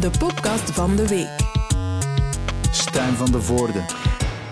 de podcast van de week. Stijn van de Voorde.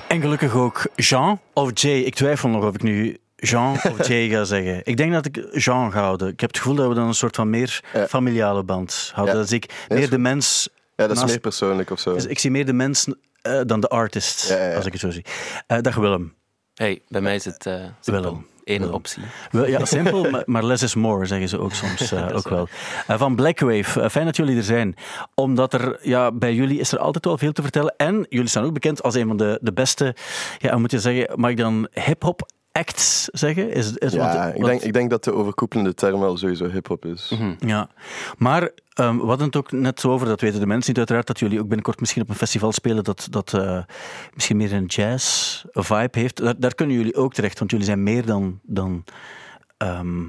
En gelukkig ook Jean of Jay. Ik twijfel nog of ik nu Jean of Jay ga zeggen. Ik denk dat ik Jean ga houden. Ik heb het gevoel dat we dan een soort van meer Ja. familiale band houden. Ja. Dat ik meer de mens... Ja, dat is Naast- meer persoonlijk of zo. dus ik zie meer de mens eh, dan de artist, Ja, ja, ja. als ik het zo zie. Eh, dag Willem. Hey, bij mij is het eh simpel. Willem. Optie. Wel, Ja, simpel, maar- less is more, zeggen ze ook soms eh, ook wel. Eh, van Blackwave, eh, fijn dat jullie er zijn. Omdat er, ja, bij jullie is er altijd wel veel te vertellen. En jullie staan ook bekend als een van de, de beste, ja, moet je zeggen, mag ik dan hip-hop acts zeggen? Is, is, ja, want- ik, want- denk, ik denk dat de overkoepelende term wel sowieso hip-hop is. Mhm. Ja, maar ehm, we hadden het ook net zo over, dat weten de mensen niet uiteraard, dat jullie ook binnenkort misschien op een festival spelen dat, dat eh, misschien meer een jazz vibe heeft. Daar, daar kunnen jullie ook terecht, want jullie zijn meer dan, dan ehm,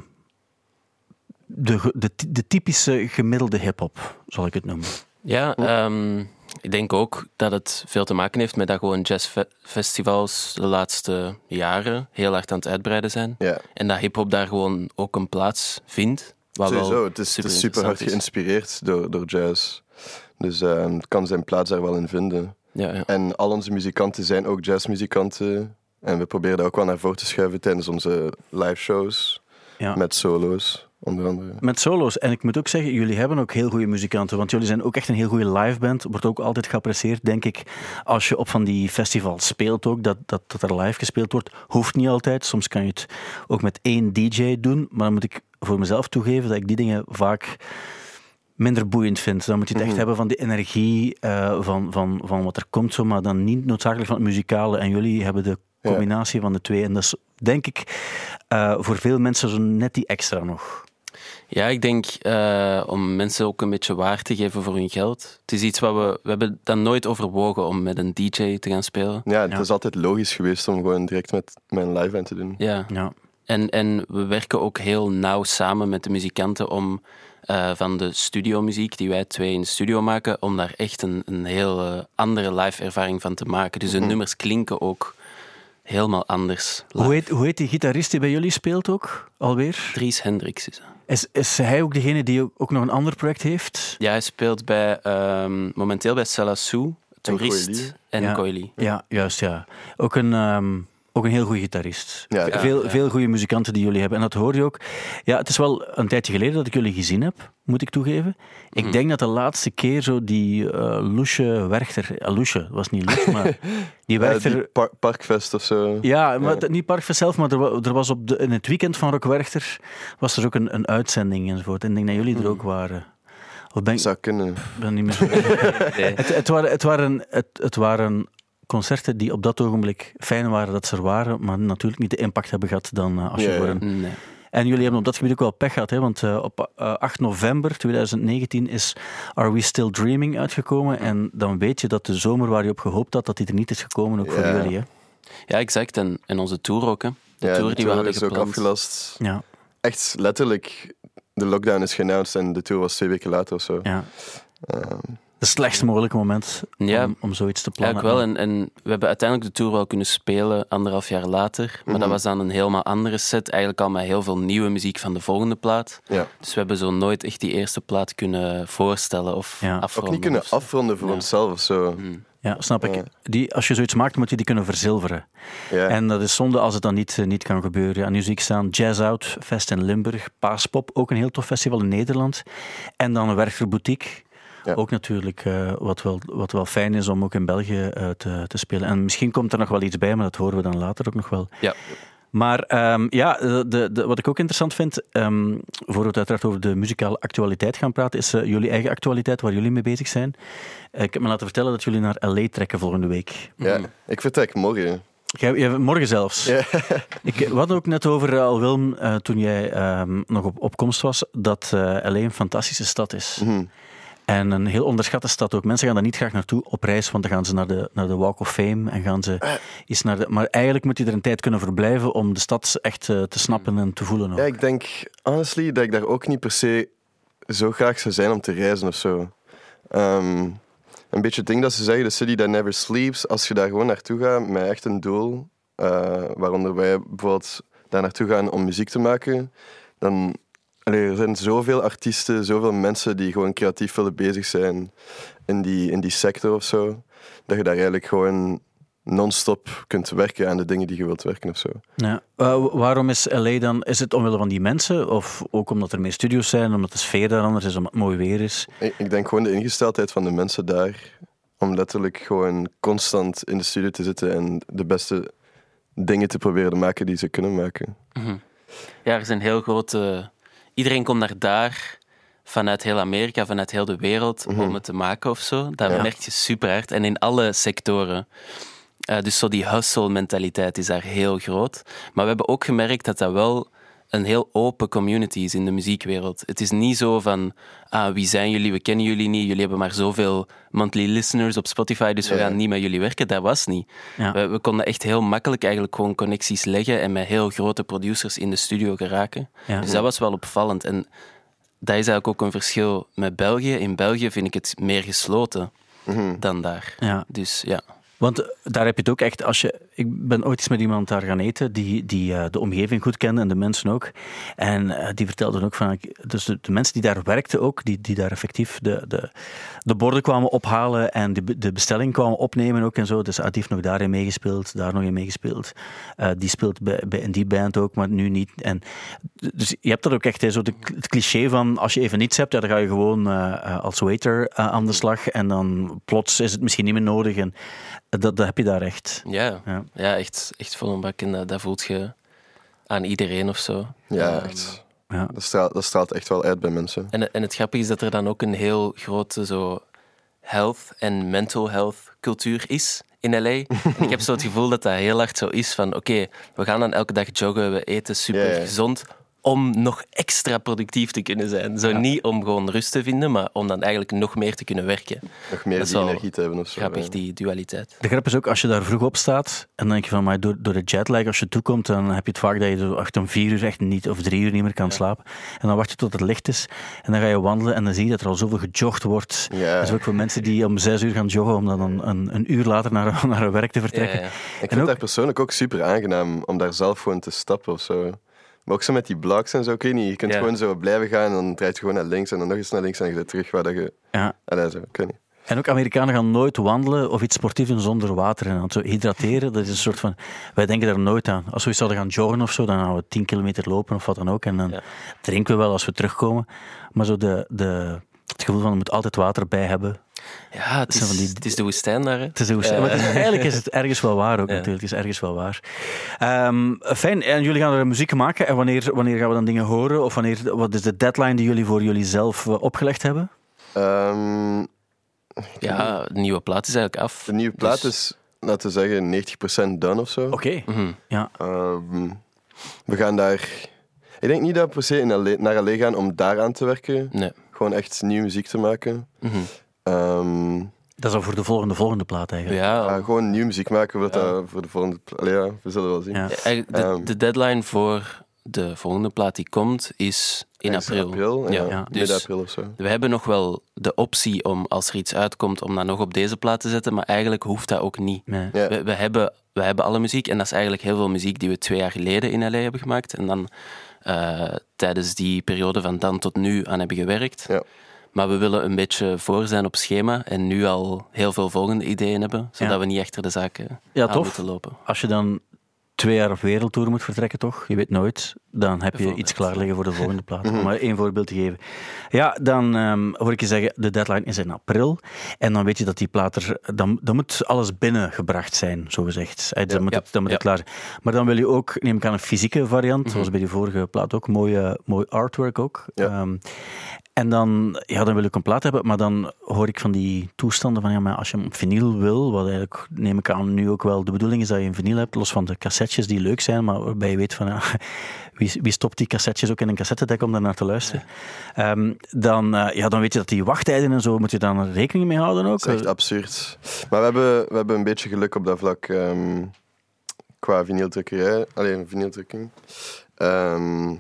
de, de, de typische gemiddelde hip-hop, zal ik het noemen. Ja, ehm, ik denk ook dat het veel te maken heeft met dat gewoon jazzfestivals de laatste jaren heel hard aan het uitbreiden zijn. Ja, En dat hip-hop daar gewoon ook een plaats vindt. Wat sowieso. wel Het is, het super is super hard is. geïnspireerd door, door jazz. Dus eh, het kan zijn plaats daar wel in vinden. Ja, ja. En al onze muzikanten zijn ook jazzmuzikanten. En we proberen dat ook wel naar voren te schuiven tijdens onze live shows. Ja. Met solo's, onder andere. Met solo's. En ik moet ook zeggen, jullie hebben ook heel goede muzikanten. Want jullie zijn ook echt een heel goede liveband. Wordt ook altijd geapprecieerd, denk ik. Als je op van die festivals speelt ook, dat, dat, dat er live gespeeld wordt. Hoeft niet altijd. Soms kan je het ook met één DJ doen. Maar dan moet ik voor mezelf toegeven dat ik die dingen vaak minder boeiend vind. Dan moet je het echt Mhm. hebben van die energie, eh, van, van, van wat er komt, zo, maar dan niet noodzakelijk van het muzikale. En jullie hebben de Ja. combinatie van de twee. En dat is, denk ik, eh, voor veel mensen zo net die extra nog. Ja, ik denk eh, om mensen ook een beetje waar te geven voor hun geld. Het is iets wat we... We hebben dan nooit overwogen om met een DJ te gaan spelen. Ja, het Ja. is altijd logisch geweest om gewoon direct met mijn live band te doen. Ja, Ja. En, en we werken ook heel nauw samen met de muzikanten om eh, van de studiomuziek die wij twee in de studio maken, om daar echt een, een heel eh, andere live ervaring van te maken. Dus de Mhm. nummers klinken ook helemaal anders. live. Hoe heet, hoe heet die gitarist die bij jullie speelt ook, alweer? Dries Hendricks is dat. Is, is hij ook degene die ook, nog een ander project heeft? Ja, hij speelt bij, ehm, momenteel bij Cella Sou, Tourist Coeli. en Ja. Coeli. Ja, juist, ja. Ook een, ehm, ook een heel goede gitarist. Ja, Ja, veel, ja. veel goede muzikanten die jullie hebben. En dat hoor je ook. Ja, het is wel een tijdje geleden dat ik jullie gezien heb, moet ik toegeven. Ik Mhm. denk dat de laatste keer zo die eh Loesje Werchter... Uh, Loesje, was niet Loes, maar die Eh, Werchter... die par- Parkfest of zo. Ja, maar Ja. niet Parkfest zelf, maar er, wa- er was op de, in het weekend van Rock Werchter was er ook een, een uitzending enzovoort. En ik denk dat jullie er ook waren. Of ben ik Zou kunnen. ben niet meer zo... Nee. het, het, waren, het, waren, het, het waren concerten die op dat ogenblik fijn waren dat ze er waren, maar natuurlijk niet de impact hebben gehad dan eh, als je Ja, voor ja. een... Nee. En jullie hebben op dat gebied ook wel pech gehad, hè? want eh, op eh, 8 november 2019 is Are We Still Dreaming uitgekomen en dan weet je dat de zomer waar je op gehoopt had, dat die er niet is gekomen, ook voor jullie. Hè? Ja, exact. En, en onze tour ook. Hè. De Ja, tour de die we hadden is ook afgelast. Ja, Echt letterlijk, de lockdown is geannounced en de tour was twee weken later of zo. ja. Ehm, Het slechtst mogelijke moment Ja. om, om zoiets te Ja, plannen. ik wel. En, en we hebben uiteindelijk de tour wel kunnen spelen anderhalf jaar later. Maar dat Mhm. was dan een helemaal andere set. Eigenlijk al met heel veel nieuwe muziek van de volgende plaat. ja. Dus we hebben zo nooit echt die eerste plaat kunnen voorstellen of Ja. Ook niet afronden. Ook niet kunnen afronden voor Ja. onszelf of zo. Mhm. Ja, snap ik. Ja. Die, als je zoiets maakt, moet je die kunnen verzilveren. Ja. En dat is zonde als het dan niet, eh, niet kan gebeuren. Ja, nu zie ik staan Jazz Out, Fest in Limburg, Paaspop, ook een heel tof festival in Nederland. En dan een Werchter Boutique. Ja. Ook natuurlijk eh, wat, wel, wat wel fijn is om ook in België eh, te, te spelen. En misschien komt er nog wel iets bij, maar dat horen we dan later ook nog wel. Ja. Maar ehm, ja, de, de, de- wat ik ook interessant vind, ehm voor we het uiteraard over de muzikale actualiteit gaan praten, is eh, jullie eigen actualiteit, waar jullie mee bezig zijn. Eh, ik heb me laten vertellen dat jullie naar LA trekken volgende week. ja. Ik vertrek morgen. Jij, morgen zelfs. Ja. Ik, we hadden ook net over, eh, al Wilm, eh, toen jij ehm, nog op, op komst was, dat eh LA een fantastische stad is. Mhm. En een heel onderschatte stad ook. Mensen gaan daar niet graag naartoe op reis, want dan gaan ze naar de, naar de Walk of Fame en gaan ze eens naar de... Maar eigenlijk moet je er een tijd kunnen verblijven om de stad echt eh, te snappen en te voelen. Ook. Ja, ik denk honestly dat ik daar ook niet per se zo graag zou zijn om te reizen of zo. Ehm, een beetje het ding dat ze zeggen, the city that never sleeps. Als je daar gewoon naartoe gaat met echt een doel, eh, waaronder wij bijvoorbeeld daar naartoe gaan om muziek te maken, dan allee, er zijn zoveel artiesten, zoveel mensen die gewoon creatief willen bezig zijn in die, in die sector of zo. Dat je daar eigenlijk gewoon non-stop kunt werken aan de dingen die je wilt werken of zo. Ja. Uh, waarom is LA dan? Is het omwille van die mensen? Of ook omdat er meer studios zijn, omdat de sfeer daar anders is, omdat het mooi weer is? Ik, ik denk gewoon de ingesteldheid van de mensen daar. Om letterlijk gewoon constant in de studio te zitten en de beste dingen te proberen te maken die ze kunnen maken. Mm -hmm. Ja, er is een heel grote. Iedereen komt naar daar vanuit heel Amerika, vanuit heel de wereld, mm -hmm. om het te maken of zo. Dat ja. merk je super hard. En in alle sectoren. Uh, dus zo die hustle-mentaliteit is daar heel groot. Maar we hebben ook gemerkt dat dat wel een heel open community is in de muziekwereld. Het is niet zo van, ah, wie zijn jullie, we kennen jullie niet, jullie hebben maar zoveel monthly listeners op Spotify, dus we gaan niet met jullie werken. Dat was niet. Ja. We, we, konden echt heel makkelijk eigenlijk gewoon connecties leggen en met heel grote producers in de studio geraken. Ja. Dus dat was wel opvallend. En dat is eigenlijk ook een verschil met België. In België vind ik het meer gesloten mm -hmm. dan daar. Dus ja. Want daar heb je het ook echt, als je, ik ben ooit eens met iemand daar gaan eten die, die uh, de omgeving goed kende en de mensen ook. En uh, die vertelden ook van, dus de, mensen die daar werkten ook, die, die daar effectief de, de, de borden kwamen ophalen en de, de bestelling kwamen opnemen ook en zo. Dus heeft nog daarin meegespeeld, daar nog in meegespeeld. Die speelt bij, bij, in die band ook, maar nu niet. En, dus je hebt dat ook echt, hè, zo het cliché van, als je even niets hebt, dan ga je gewoon als waiter aan de slag en dan plots is het misschien niet meer nodig. En, dat, dat heb je daar echt. Ja, ja. ja echt, echt vol een bak. En dat, dat voelt je aan iedereen of zo. Ja, um, echt. Ja. Dat, straalt, dat straalt echt wel uit bij mensen. En, en het grappige is dat er dan ook een heel grote zo health en mental health cultuur is in LA. en ik heb zo het gevoel dat dat heel hard zo is van oké, okay, we gaan dan elke dag joggen, we eten super yeah. gezond om nog extra productief te kunnen zijn. Zo ja. niet om gewoon rust te vinden, maar om dan eigenlijk nog meer te kunnen werken. Nog meer die energie te hebben of zo. Grappig, die dualiteit. De grap is ook, als je daar vroeg op staat, en dan denk je van, maar door, door de jetlag, als je toekomt, dan heb je het vaak dat je zo echt om vier uur echt niet, of drie uur niet meer kan ja. slapen. En dan wacht je tot het licht is, en dan ga je wandelen, en dan zie je dat er al zoveel gejogd wordt. Ja. Dat is ook voor mensen die om zes uur gaan joggen, om dan een, een, een uur later naar, naar hun werk te vertrekken. Ja, ik vind ook, dat persoonlijk ook super aangenaam, om daar zelf gewoon te stappen of zo. Maar ook zo met die blocks en zo, ik weet niet. Je kunt ja. gewoon zo blijven gaan en dan draait je gewoon naar links en dan nog eens naar links en dan je terug waar dat je... Ja. Allee, zo, ik weet niet. En ook Amerikanen gaan nooit wandelen of iets sportiefs doen zonder water. En zo hydrateren, dat is een soort van... Wij denken daar nooit aan. Als we zouden gaan joggen of zo, dan gaan we 10 kilometer lopen of wat dan ook. En dan ja. drinken we wel als we terugkomen. Maar zo de, de, het gevoel van, je moet altijd water bij hebben. Ja, het is, die... het is de woestijn daar. Hè? Het is de woestijn. Uh. Maar eigenlijk is het ergens wel waar ook, ja. natuurlijk. Het is ergens wel waar. Um, fijn, en jullie gaan er muziek maken. En wanneer, wanneer gaan we dan dingen horen? Of wanneer, wat is de deadline die jullie voor jullie zelf opgelegd hebben? Um, ja, de nieuwe plaat is eigenlijk af. De nieuwe plaat dus... is, laten we zeggen, 90% done of zo. Oké. Okay. Mm -hmm. ja. Um, we gaan daar... Ik denk niet dat we per se naar LA gaan om daaraan te werken. Nee. Gewoon echt nieuwe muziek te maken. Mm -hmm. Um, dat is al voor de volgende, volgende plaat eigenlijk. Ja, ja gewoon nieuwe muziek maken ja. dat voor de volgende plaat. Ja, we zullen wel zien. Ja. De, um, de, deadline voor de volgende plaat die komt is in april. april ja. ja. Dus Midden april of zo. We hebben nog wel de optie om, als er iets uitkomt, om dat nog op deze plaat te zetten, maar eigenlijk hoeft dat ook niet. Nee. Ja. We, we, hebben, we hebben alle muziek en dat is eigenlijk heel veel muziek die we twee jaar geleden in LA hebben gemaakt en dan uh, tijdens die periode van dan tot nu aan hebben gewerkt. Ja. Maar we willen een beetje voor zijn op schema en nu al heel veel volgende ideeën hebben, zodat Ja. we niet achter de zaken Ja, aan tof. moeten lopen. Als je dan twee jaar op wereldtour moet vertrekken, toch? Je weet nooit. Dan heb je iets klaar liggen voor de volgende plaat. Mhm. Om maar één voorbeeld te geven. Ja, dan ehm, hoor ik je zeggen, de deadline is in april. En dan weet je dat die plaat er... Dan, dan moet alles binnengebracht zijn, zo gezegd. Dan moet, Ja. het, dan moet het klaar zijn. Maar dan wil je ook, neem ik aan, een fysieke variant. Mhm. Zoals bij die vorige plaat ook. Mooi, mooi artwork ook. Ja. Ehm, en dan, ja, dan wil ik een plaat hebben, maar dan hoor ik van die toestanden van, ja, maar als je hem op vinyl wil, wat eigenlijk, neem ik aan, nu ook wel de bedoeling is dat je een vinyl hebt, los van de cassettes die leuk zijn, maar waarbij je weet van, ja, wie, wie stopt die cassettes ook in een cassettedek om daarnaar te luisteren? Ehm, dan, eh, ja, dan weet je dat die wachttijden en zo, moet je dan rekening mee houden ook? Dat is echt absurd. Maar we hebben, we hebben een beetje geluk op dat vlak ehm, qua vinyldrukkerij. Alleen vinyldrukking. Ehm,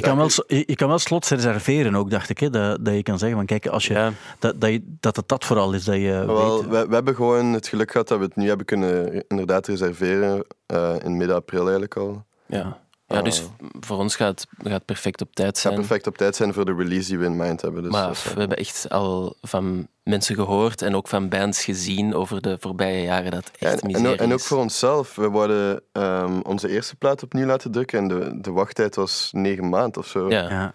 Je kan, wel, je kan wel slots reserveren ook, dacht ik. Hè? Dat, dat je kan zeggen, van kijk, als je, Ja. dat, dat, je, dat het dat vooral is, dat je wel, weet... we, we hebben gewoon het geluk gehad dat we het nu hebben kunnen inderdaad reserveren. eh, in midden april eigenlijk al. Ja. Ja, dus Uh, voor ons gaat gaat het perfect op tijd het gaat zijn. perfect op tijd zijn voor de release die we in mind hebben. Dus maar we hebben echt al van mensen gehoord en ook van bands gezien over de voorbije jaren dat Ja, echt en, en, ook, en ook voor onszelf. We wilden ehm, onze eerste plaat opnieuw laten drukken en de, de wachttijd was negen maanden of zo. Ja. Ja.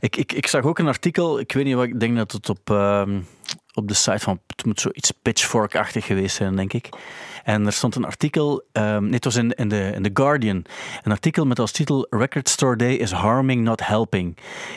Ik, ik, ik zag ook een artikel, ik weet niet wat, ik denk dat het op, ehm, op de site van, het moet zoiets pitchfork-achtig geweest zijn, denk ik. En er stond een artikel, ehm, nee, het was in, in, de, in The Guardian, een artikel met als titel Record Store Day is harming, not helping.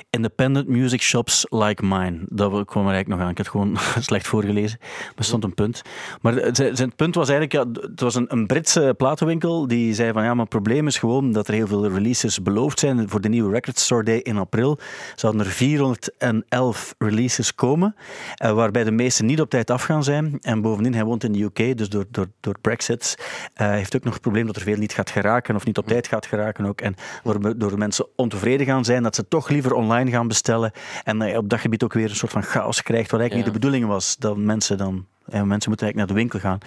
Independent music shops like mine. Dat kwam er eigenlijk nog aan. Ik had gewoon slecht voorgelezen. Er stond een punt. Maar zijn, punt was eigenlijk, ja, het was een, een Britse platenwinkel die zei van ja, het probleem is gewoon dat er heel veel releases beloofd zijn voor de nieuwe Record Store Day in april. Zouden er 411 releases komen, eh, waarbij de meeste niet op tijd afgaan zijn. En bovendien, hij woont in de UK, dus door, door, door Brexit eh, heeft ook nog het probleem dat er veel niet gaat geraken of niet op tijd gaat geraken ook. En waardoor mensen ontevreden gaan zijn, dat ze toch liever online gaan bestellen. En eh, op dat gebied ook weer een soort van chaos krijgt, wat eigenlijk Ja. niet de bedoeling was. Dat mensen dan... eh, mensen moeten eigenlijk naar de winkel gaan.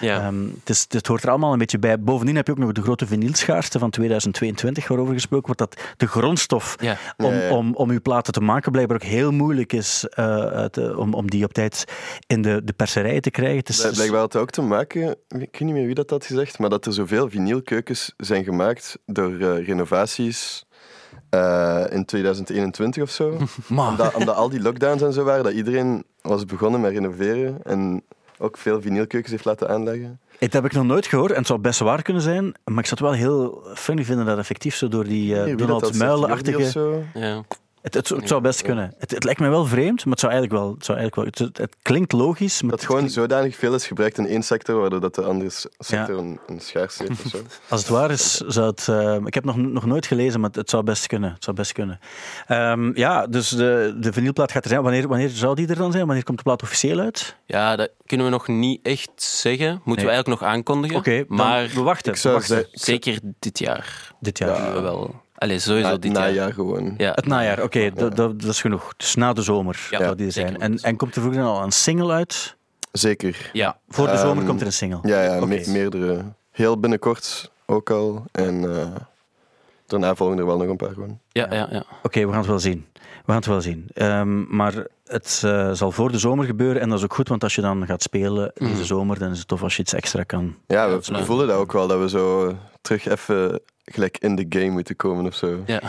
Ja. Ehm, het, is, het hoort er allemaal een beetje bij. Bovendien heb je ook nog de grote vinylschaarste van 2022, waarover gesproken wordt. Dat de grondstof Ja. om, Ja, ja. om, om uw platen te maken blijkbaar ook heel moeilijk is eh, te- om, om die op tijd in de, de perserijen te krijgen. Het is, Blijk- Blijkbaar had het ook te maken, ik weet niet meer wie dat had gezegd, maar dat er zoveel vinylkeukens zijn gemaakt door eh, renovaties eh, in 2021 of zo. Maar- omdat, omdat al die lockdowns en zo waren, dat iedereen was begonnen met renoveren en ook veel vinylkeukens heeft laten aanleggen. Het heb ik nog nooit gehoord en het zou best waar kunnen zijn, maar ik zou het wel heel funny vinden dat effectief zo door die eh, dat Donald dat Muilen-achtige... zo. Ja. Het, het, het zou best kunnen. Het, het lijkt me wel vreemd, maar het zou eigenlijk wel... Het, zou eigenlijk wel, het, het klinkt logisch, maar Dat het- gewoon zodanig veel is gebruikt in één sector, waardoor dat de andere sector een, een schaarste heeft of zo. Als het waar is, zou het... eh, ik heb nog, nog nooit gelezen, maar het, het zou best kunnen. Het zou best kunnen. Ehm, ja, dus de, de vinylplaat gaat er zijn. Wanneer, wanneer zou die er dan zijn? Wanneer komt de plaat officieel uit? ja, dat kunnen we nog niet echt zeggen. Moeten Nee. we eigenlijk nog aankondigen. Oké, maar we wachten. Ik zou we wachten. zeggen- zeker dit jaar Dit jaar. doen we wel. Allee, sowieso Na, dit jaar. najaar gewoon. Ja. Het najaar, oké, dat, dat, dat is genoeg. Dus na de zomer Ja, zou die er zijn. En, en komt er vroeger al een single uit? Zeker. Ja. Voor de Ehm, zomer komt er een single. Ja, ja me- meerdere. Heel binnenkort ook al. En eh, daarna volgen er wel nog een paar gewoon. Ja, ja, ja. Oké, we gaan het wel zien. We gaan het wel zien. Ehm, maar het eh, zal voor de zomer gebeuren en dat is ook goed, want als je dan gaat spelen deze Mhm. zomer, dan is het tof als je iets extra kan. Ja, we voelen dat ook wel, dat we zo terug even gelijk in de game moeten komen of zo. Ja,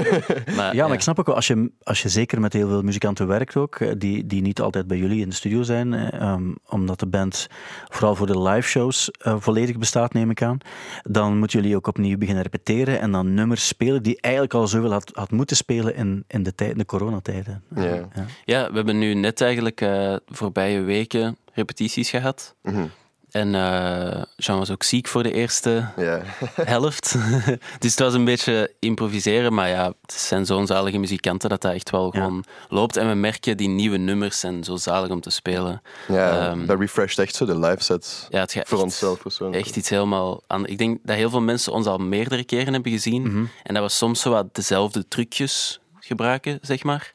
maar, Ja, maar ik snap ook wel, als je, als je zeker met heel veel muzikanten werkt ook, eh, die, die niet altijd bij jullie in de studio zijn, eh, ehm, omdat de band vooral voor de live shows eh, volledig bestaat, neem ik aan, dan moeten jullie ook opnieuw beginnen repeteren en dan nummers spelen die eigenlijk al zoveel had, had moeten spelen in, in de, tijd, in de coronatijden. Ja. Ja, we hebben nu net eigenlijk eh voorbije weken repetities gehad. Mhm. En eh Jean was ook ziek voor de eerste Ja. helft. dus het was een beetje improviseren. Maar ja, het zijn zo'n zalige muzikanten dat dat echt wel Ja. gewoon loopt. En we merken, die nieuwe nummers zijn zo zalig om te spelen. ja Ehm, dat refresht echt zo de live sets. Ja, het gaat voor echt- onszelf persoonlijk. Echt iets helemaal aan. Ik denk dat heel veel mensen ons al meerdere keren hebben gezien. Mhm. En dat we soms zo wat dezelfde trucjes gebruiken, zeg maar.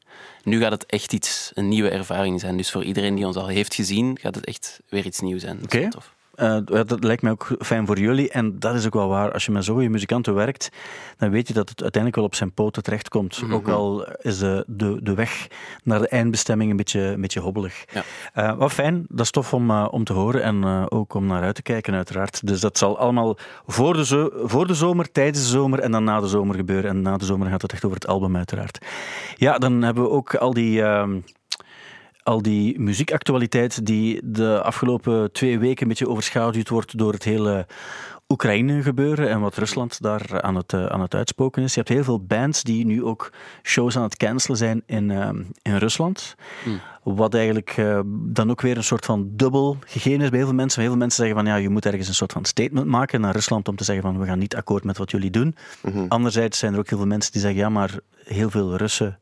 Nu gaat het echt iets, een nieuwe ervaring zijn. Dus voor iedereen die ons al heeft gezien, gaat het echt weer iets nieuws zijn. Oké. wel Eh, dat lijkt mij ook fijn voor jullie. En dat is ook wel waar. Als je met zo'n goede muzikanten werkt, dan weet je dat het uiteindelijk wel op zijn poten terechtkomt. Mhm. Ook al is de, de, de weg naar de eindbestemming een beetje, een beetje hobbelig. Ja. Eh, wat fijn, dat is tof om, eh, om te horen en ook om naar uit te kijken, uiteraard. Dus dat zal allemaal voor de, zo- voor de zomer, tijdens de zomer en dan na de zomer gebeuren. En na de zomer gaat het echt over het album, uiteraard. Ja, dan hebben we ook al die. Al die muziekactualiteit die de afgelopen twee weken een beetje overschaduwd wordt door het hele Oekraïne-gebeuren en wat Rusland daar aan het, eh, aan het uitspoken is. Je hebt heel veel bands die nu ook shows aan het cancelen zijn in, eh, in Rusland. Hmm. Wat eigenlijk eh, dan ook weer een soort van dubbel gegeven is bij heel veel mensen. Heel veel mensen zeggen van ja, je moet ergens een soort van statement maken naar Rusland om te zeggen van we gaan niet akkoord met wat jullie doen. Mhm. Anderzijds zijn er ook heel veel mensen die zeggen ja, maar heel veel Russen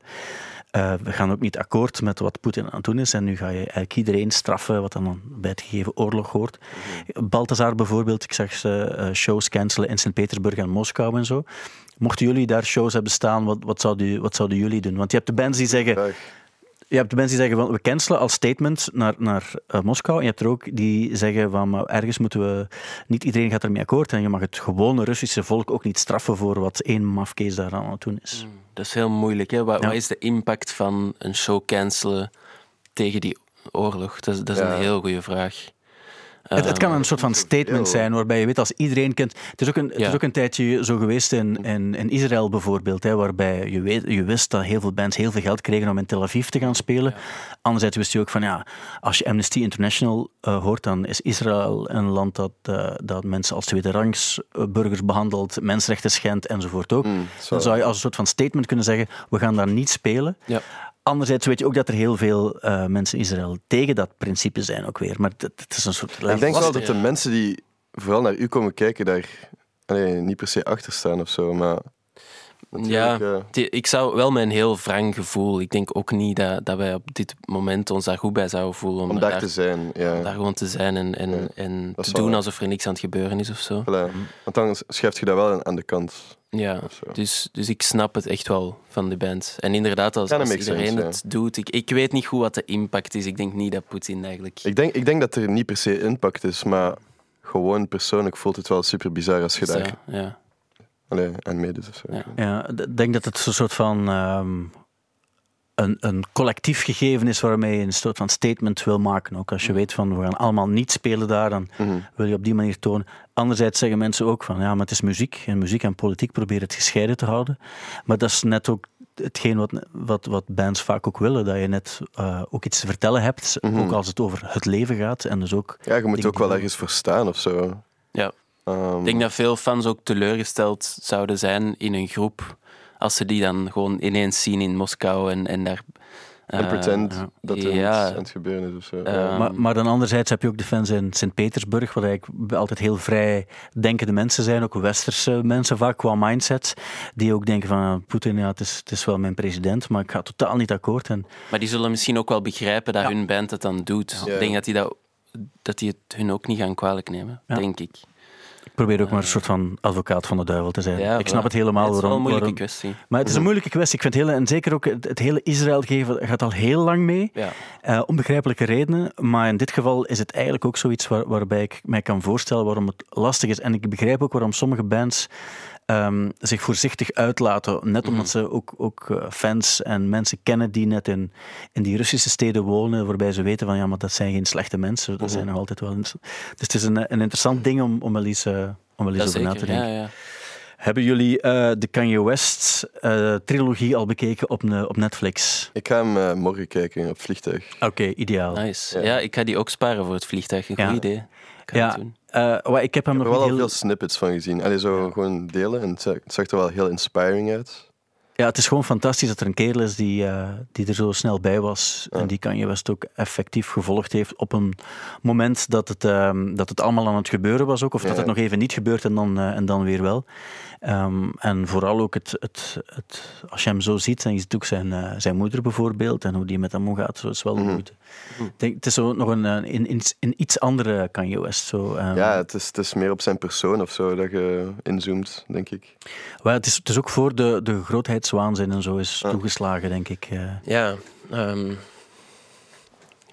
eh, we gaan ook niet akkoord met wat Poetin aan het doen is. En nu ga je eigenlijk iedereen straffen wat dan bij het gegeven oorlog hoort. Balthazar bijvoorbeeld, ik zag ze eh, shows cancelen in Sint-Petersburg en Moskou en zo. Mochten jullie daar shows hebben staan, wat, wat, zouden, wat zouden jullie doen? Want je hebt de bands die zeggen. Je hebt de mensen die zeggen van we cancelen als statement naar, naar uh, Moskou. En je hebt er ook die zeggen van maar ergens moeten we. Niet iedereen gaat ermee akkoord. En je mag het gewone Russische volk ook niet straffen voor wat één mafkees daar aan het doen is. Mm, dat is heel moeilijk. Hè? Wat, ja. wat, is de impact van een show cancelen tegen die oorlog? Dat, dat is ja. een heel goede vraag. Het, het, kan een soort van statement zijn waarbij je weet als iedereen kent. Het is ook een, het is ook een tijdje zo geweest in, in, in Israël bijvoorbeeld, hè, waarbij je, weet, je wist dat heel veel bands heel veel geld kregen om in Tel Aviv te gaan spelen. Anderzijds wist je ook van ja, als je Amnesty International uh, hoort, dan is Israël een land dat, uh, dat mensen als tweede rangs burgers behandelt, mensenrechten schendt enzovoort ook. Mm, dan zou je als een soort van statement kunnen zeggen: we gaan daar niet spelen. Ja. Anderzijds weet je ook dat er heel veel uh, mensen in Israël tegen dat principe zijn ook weer. Maar het, het is een soort... Ik denk wel dat de mensen die vooral naar u komen kijken daar allee, niet per se achter staan of zo, maar... Ja, uh... die, ik zou wel met een heel wrang gevoel. Ik denk ook niet dat, dat wij op dit moment ons daar goed bij zouden voelen. Om, om daar, daar, te zijn, ja. Om daar gewoon te zijn en, en, ja, en te doen alsof er niks aan het gebeuren is of zo. Voilà. Want dan schuift je dat wel aan de kant. Ja, dus, dus ik snap het echt wel van de band. En inderdaad, als, als iedereen sense, het ja. doet... Ik, ik weet niet goed wat de impact is. Ik denk niet dat Poetin eigenlijk... Ik denk, ik denk dat er niet per se impact is, maar gewoon persoonlijk voelt het wel super bizar als je daar ja. Allee, aan meedoet of zo. Ja. Ja, ik denk dat het een soort van... Um, een, een collectief gegeven is waarmee je een soort van statement wil maken. Ook als je weet van we gaan allemaal niet spelen daar, dan Mhm. wil je op die manier tonen. Anderzijds zeggen mensen ook van ja, maar het is muziek en muziek en politiek proberen het gescheiden te houden. Maar dat is net ook hetgeen wat, wat, wat bands vaak ook willen, dat je net uh, ook iets te vertellen hebt, Mhm. ook als het over het leven gaat. En dus ook Ja, je moet ook wel ergens voor staan of zo. Ja. Ehm, Ik denk dat veel fans ook teleurgesteld zouden zijn in een groep als ze die dan gewoon ineens zien in Moskou en, en daar... en eh, pretend dat er ja. iets aan het gebeuren is of zo. Eh, Ja. Maar, maar dan anderzijds heb je ook de fans in Sint-Petersburg, wat eigenlijk altijd heel vrij denkende mensen zijn, ook westerse mensen vaak qua mindset, die ook denken van ah, Poetin, ja, het is, het is wel mijn president, maar ik ga totaal niet akkoord. En Maar die zullen misschien ook wel begrijpen dat Ja. hun band het dan doet. Ja. Ik denk dat die, dat, dat die het hun ook niet gaan kwalijk nemen, Ja. denk ik. Ik probeer ook maar een soort van advocaat van de duivel te zijn. Ja, ik snap het helemaal Het is wel een moeilijke waarom- kwestie. maar het is een moeilijke kwestie. Ik vind het hele, en zeker ook het, het hele Israël-geven gaat al heel lang mee. Ja. Eh, onbegrijpelijke redenen, maar in dit geval is het eigenlijk ook zoiets waar, waarbij ik mij kan voorstellen waarom het lastig is. En ik begrijp ook waarom sommige bands ehm, zich voorzichtig uitlaten, net omdat ze ook, ook eh, fans en mensen kennen die net in, in die Russische steden wonen, waarbij ze weten van ja, maar dat zijn geen slechte mensen, dat zijn nog altijd wel... Dus het is een, een interessant ding om, om wel eens, eh, om wel eens over na te zeker, denken. ja, ja. Hebben jullie eh, de Kanye West eh, trilogie al bekeken op, ne- op Netflix? Ik ga hem morgen kijken op het vliegtuig. Oké, ideaal. Nice. Ja. Ja. ik ga die ook sparen voor het vliegtuig. Een Ja. goed idee. Ga Ja. Eh, ik heb hem Ik heb nog er wel heel... veel snippets van gezien. Allee, zo gewoon delen. En het zag, er wel heel inspiring uit. Ja, het is gewoon fantastisch dat er een kerel is die, eh, die er zo snel bij was. Ja. En die Kanye West ook effectief gevolgd heeft op een moment dat het, ehm, dat het allemaal aan het gebeuren was ook. Of dat het nog even niet gebeurt en dan, eh, en dan weer wel. Ehm, en vooral ook het, het, het, als je hem zo ziet, en je ziet ook zijn, eh, zijn moeder bijvoorbeeld en hoe die met hem omgaat, zo is wel Mhm. moeite. Ik denk, het is zo nog een, een, een, een, een iets andere Kanye West. Zo, ehm. Ja, het is, het is meer op zijn persoon of zo dat je inzoomt, denk ik. Maar het, is, het is ook voor de, de grootheidswaanzin en zo is Ja. toegeslagen, denk ik. eh. Ja, ehm,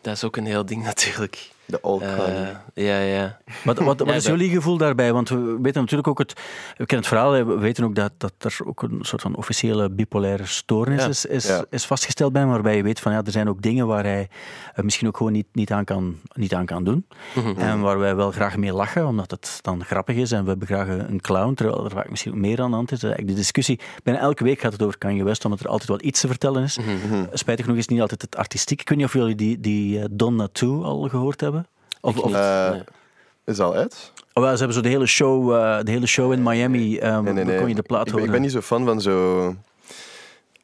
dat is ook een heel ding natuurlijk. De Eh, Kanye. ja, ja. Wat, wat, wat Ja, is jullie gevoel daarbij? Want we weten natuurlijk ook het. We kennen het verhaal, we weten ook dat, dat er ook een soort van officiële bipolaire stoornis Ja. is, is, Ja. is vastgesteld bij hem, waarbij je weet van ja, er zijn ook dingen waar hij eh, misschien ook gewoon niet, niet, aan, kan, niet aan kan doen. Mhm. En waar wij wel graag mee lachen, omdat het dan grappig is en we hebben graag een clown, terwijl er vaak misschien ook meer aan de hand is. Eigenlijk De discussie, bijna elke week gaat het over Kanye West, omdat er altijd wel iets te vertellen is. Mhm. Spijtig genoeg is het niet altijd het artistiek. Ik weet niet of jullie die, die eh, Donna 2 al gehoord hebben. Of, Ik. Eh, Nee. Is al uit? Oh, wel, ze hebben zo de hele show, eh, de hele show in Miami. eh Nee, nee, nee. kon je de plaat ik, horen. ik ben niet zo fan van zo...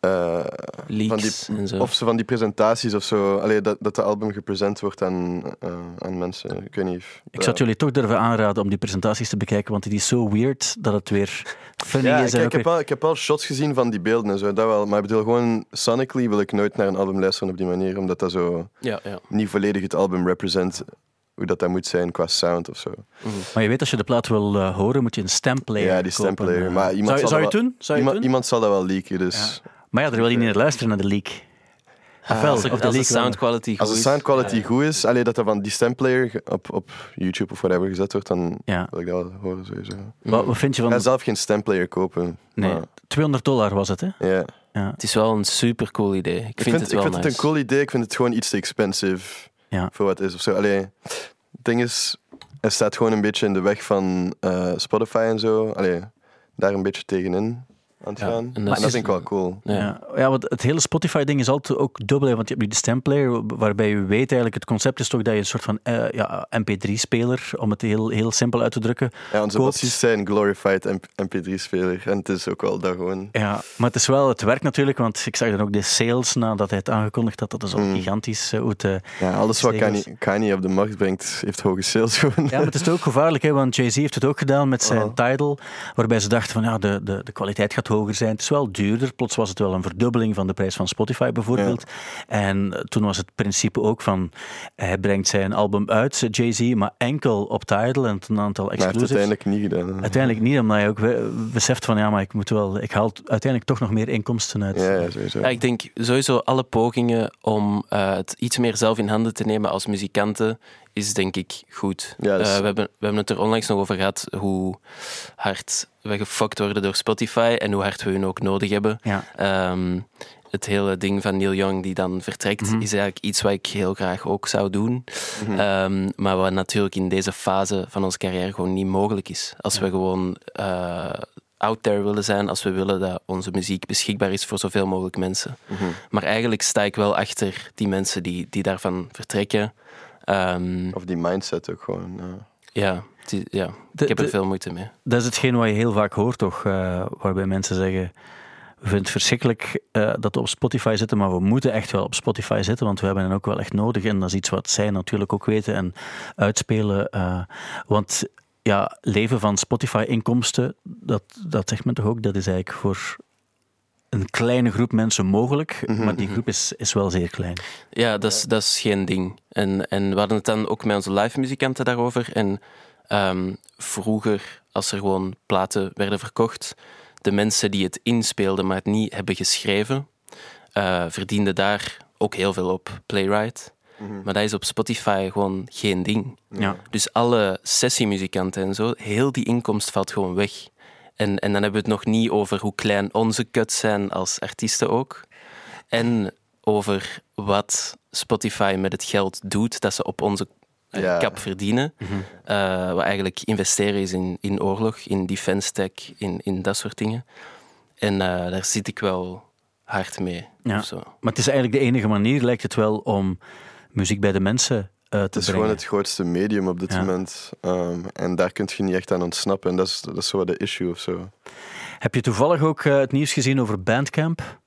eh, van die, en zo. Of zo van die presentaties of zo. Allee, dat, dat de album gepresent wordt aan, eh, aan mensen. Ik weet niet. of- Ik zou het jullie toch durven aanraden om die presentaties te bekijken, want die is zo weird dat het weer funny Ja, is. en ik, ook heb weer- al, ik heb al shots gezien van die beelden en zo, dat wel. Maar ik bedoel, gewoon sonically wil ik nooit naar een album luisteren op die manier, omdat dat zo Ja, ja. niet volledig het album represent hoe dat, dat moet zijn qua sound of zo. Maar je weet, als je de plaat wil eh, horen, moet je een stemplayer Ja, die stemplayer. Eh, Maar iemand zou, zal zou je het doen? Zou je Iemand, doen? iemand zal dat wel leaken, dus... Maar ja, daar wil je niet naar luisteren, naar de leak. Ah, wel, als, er- of de als de wel. sound quality goed Als de is. sound quality Ja. goed is, allee, dat dat van die stemplayer op, op YouTube of whatever gezet wordt, dan Ja. wil ik dat wel horen sowieso. Wat, wat vind je Ik ga van... zelf geen stemplayer kopen. Nee, maar 200 dollar was het, hè? ja. Ja. Het is wel een super cool idee. Ik vind, Ik vind, het ik wel vind het een cool idee, ik vind het gewoon iets te expensive Ja. voor wat is. Of zo. Allee, het ding is, het staat gewoon een beetje in de weg van eh, Spotify en zo. Allee, daar een beetje tegenin aan het Ja, gaan. en En dat is- vind ik wel cool. Ja. Ja. Want het hele Spotify-ding is altijd ook dubbel. hè, Want je hebt nu de stemplayer, waarbij je weet eigenlijk, het concept is toch dat je een soort van eh, ja, MP3-speler, om het heel, heel simpel uit te drukken. Ja, onze bassist zijn glorified MP3-speler. En het is ook wel dat gewoon. Ja, maar het is wel, het werkt natuurlijk, want ik zag dan ook de sales nadat hij het aangekondigd had, dat is al Mm. gigantisch. eh, hoe het, eh, Ja, alles wat. Kanye, Kanye op de markt brengt, heeft hoge sales gewoon. Ja, maar het is ook gevaarlijk, hè, want Jay-Z heeft het ook gedaan met zijn Oh. Tidal, waarbij ze dachten van ja, de, de, de kwaliteit gaat hoger zijn. Het is wel duurder. Plots was het wel een verdubbeling van de prijs van Spotify bijvoorbeeld. En toen was het principe ook van, hij brengt zijn album uit, Jay-Z, maar enkel op Tidal en een aantal Maar exclusives. uiteindelijk niet gedaan. hè. Uiteindelijk niet, omdat je ook beseft van ja, maar ik moet wel, ik haal uiteindelijk toch nog meer inkomsten uit. Ja, ja, sowieso. Ja, ik denk sowieso alle pogingen om eh, het iets meer zelf in handen te nemen als muzikanten is denk ik goed. Ja, Eh, we, hebben, we hebben het er onlangs nog over gehad hoe hard we gefokt worden door Spotify en hoe hard we hun ook nodig hebben. Ja. Ehm, het hele ding van Neil Young die dan vertrekt, Mhm. is eigenlijk iets wat ik heel graag ook zou doen. Mhm. Ehm, maar wat natuurlijk in deze fase van onze carrière gewoon niet mogelijk is. Als we gewoon eh, out there willen zijn, als we willen dat onze muziek beschikbaar is voor zoveel mogelijk mensen. Mhm. Maar eigenlijk sta ik wel achter die mensen die, die daarvan vertrekken. Ehm, Of die mindset ook gewoon. ja. ja, ja, De- ik heb er de- veel moeite mee. Dat is hetgeen wat je heel vaak hoort, toch? eh, waarbij mensen zeggen: We vinden het verschrikkelijk eh, dat we op Spotify zitten, maar we moeten echt wel op Spotify zitten, want we hebben hen ook wel echt nodig. En dat is iets wat zij natuurlijk ook weten en uitspelen. eh, want ja, leven van Spotify-inkomsten, dat, dat zegt men toch ook, dat is eigenlijk voor een kleine groep mensen mogelijk, Mhm, maar die groep is, is wel zeer klein. Ja, dat is, dat is geen ding. En, en we hadden het dan ook met onze live muzikanten daarover. En ehm, vroeger, als er gewoon platen werden verkocht, de mensen die het inspeelden, maar het niet hebben geschreven, eh, verdienden daar ook heel veel op. Playwright. Mhm. Maar dat is op Spotify gewoon geen ding. Ja. Dus alle sessiemuzikanten en zo, heel die inkomst valt gewoon weg. En, en dan hebben we het nog niet over hoe klein onze cuts zijn als artiesten ook. En over wat Spotify met het geld doet dat ze op onze Ja. kap verdienen. Eh, wat eigenlijk investeren is in, in oorlog, in defense tech, in, in dat soort dingen. En eh, daar zit ik wel hard mee. Ja. of zo. Maar het is eigenlijk de enige manier, lijkt het wel, om muziek bij de mensen eh, te Het is brengen. gewoon het grootste medium op dit Ja. moment. Ehm, en daar kun je niet echt aan ontsnappen. En dat is, dat is zo de issue of zo. Heb je toevallig ook eh, het nieuws gezien over Bandcamp?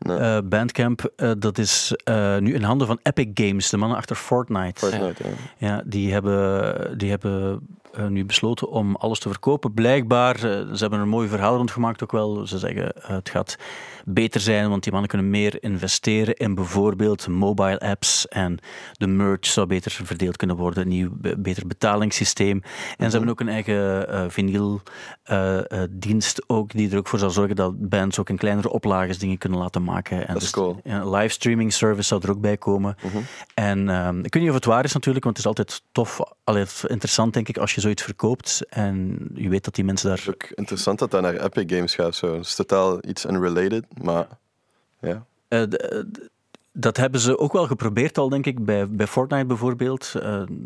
Nee. Eh, Bandcamp, eh, dat is eh, nu in handen van Epic Games, de mannen achter Fortnite. Fortnite, ja. Ja, die hebben, die hebben eh, nu besloten om alles te verkopen. Blijkbaar, eh, ze hebben er een mooi verhaal rond gemaakt ook wel. Ze zeggen eh, het gaat beter zijn, want die mannen kunnen meer investeren in bijvoorbeeld mobile apps en de merch zou beter verdeeld kunnen worden, een nieuw be- beter betalingssysteem. En ze hebben ook een eigen eh vinyl eh, eh, dienst ook, die er ook voor zal zorgen dat bands ook in kleinere oplages dingen kunnen laten maken. En Dat is cool. ja, een livestreaming service zou er ook bij komen. Mhm. En ehm, ik weet niet of het waar is natuurlijk, want het is altijd tof, altijd interessant denk ik als je zoiets verkoopt en je weet dat die mensen daar... Het is ook interessant dat dat naar Epic Games gaat. Zo. Het is totaal iets unrelated, maar ja. Eh, eh, dat hebben ze ook wel geprobeerd al, denk ik, bij, bij Fortnite bijvoorbeeld.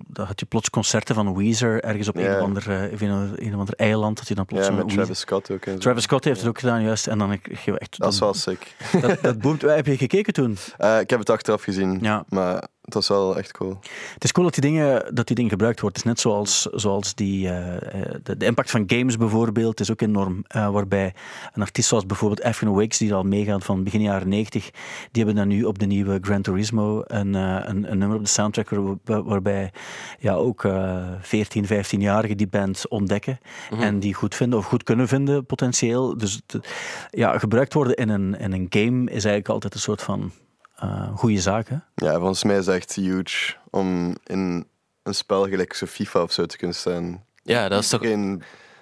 Daar had je plots concerten van Weezer ergens op een, of ander, of een, een of ander eiland. Dat je dan plots Ja, met Weezer- Travis Scott ook. En zo. Travis Scott heeft het ook gedaan, juist. En dan je echt... Dat is dan- wel sick. dat, dat boomt. Heb je gekeken toen? Ik heb het achteraf gezien, Ja. maar het was wel echt cool. Het is cool dat die dingen, dat die dingen gebruikt worden. Het is net zoals, zoals die, eh, eh, de, de impact van games bijvoorbeeld is ook enorm. Eh, waarbij een artiest zoals bijvoorbeeld Afrin Wakes, die al meegaat van begin jaren 90, die hebben dan nu op de nieuwe Gran Turismo een, eh, een, een nummer op de soundtrack waar- waarbij ja, ook eh 14, 15-jarigen die band ontdekken en die goed vinden of goed kunnen vinden potentieel. Dus ja, gebruikt worden in een, in een game is eigenlijk altijd een soort van goede zaak. Hè? Ja, volgens mij is het echt huge om in een spel gelijk zo FIFA of zo te kunnen staan. Ja, dat is toch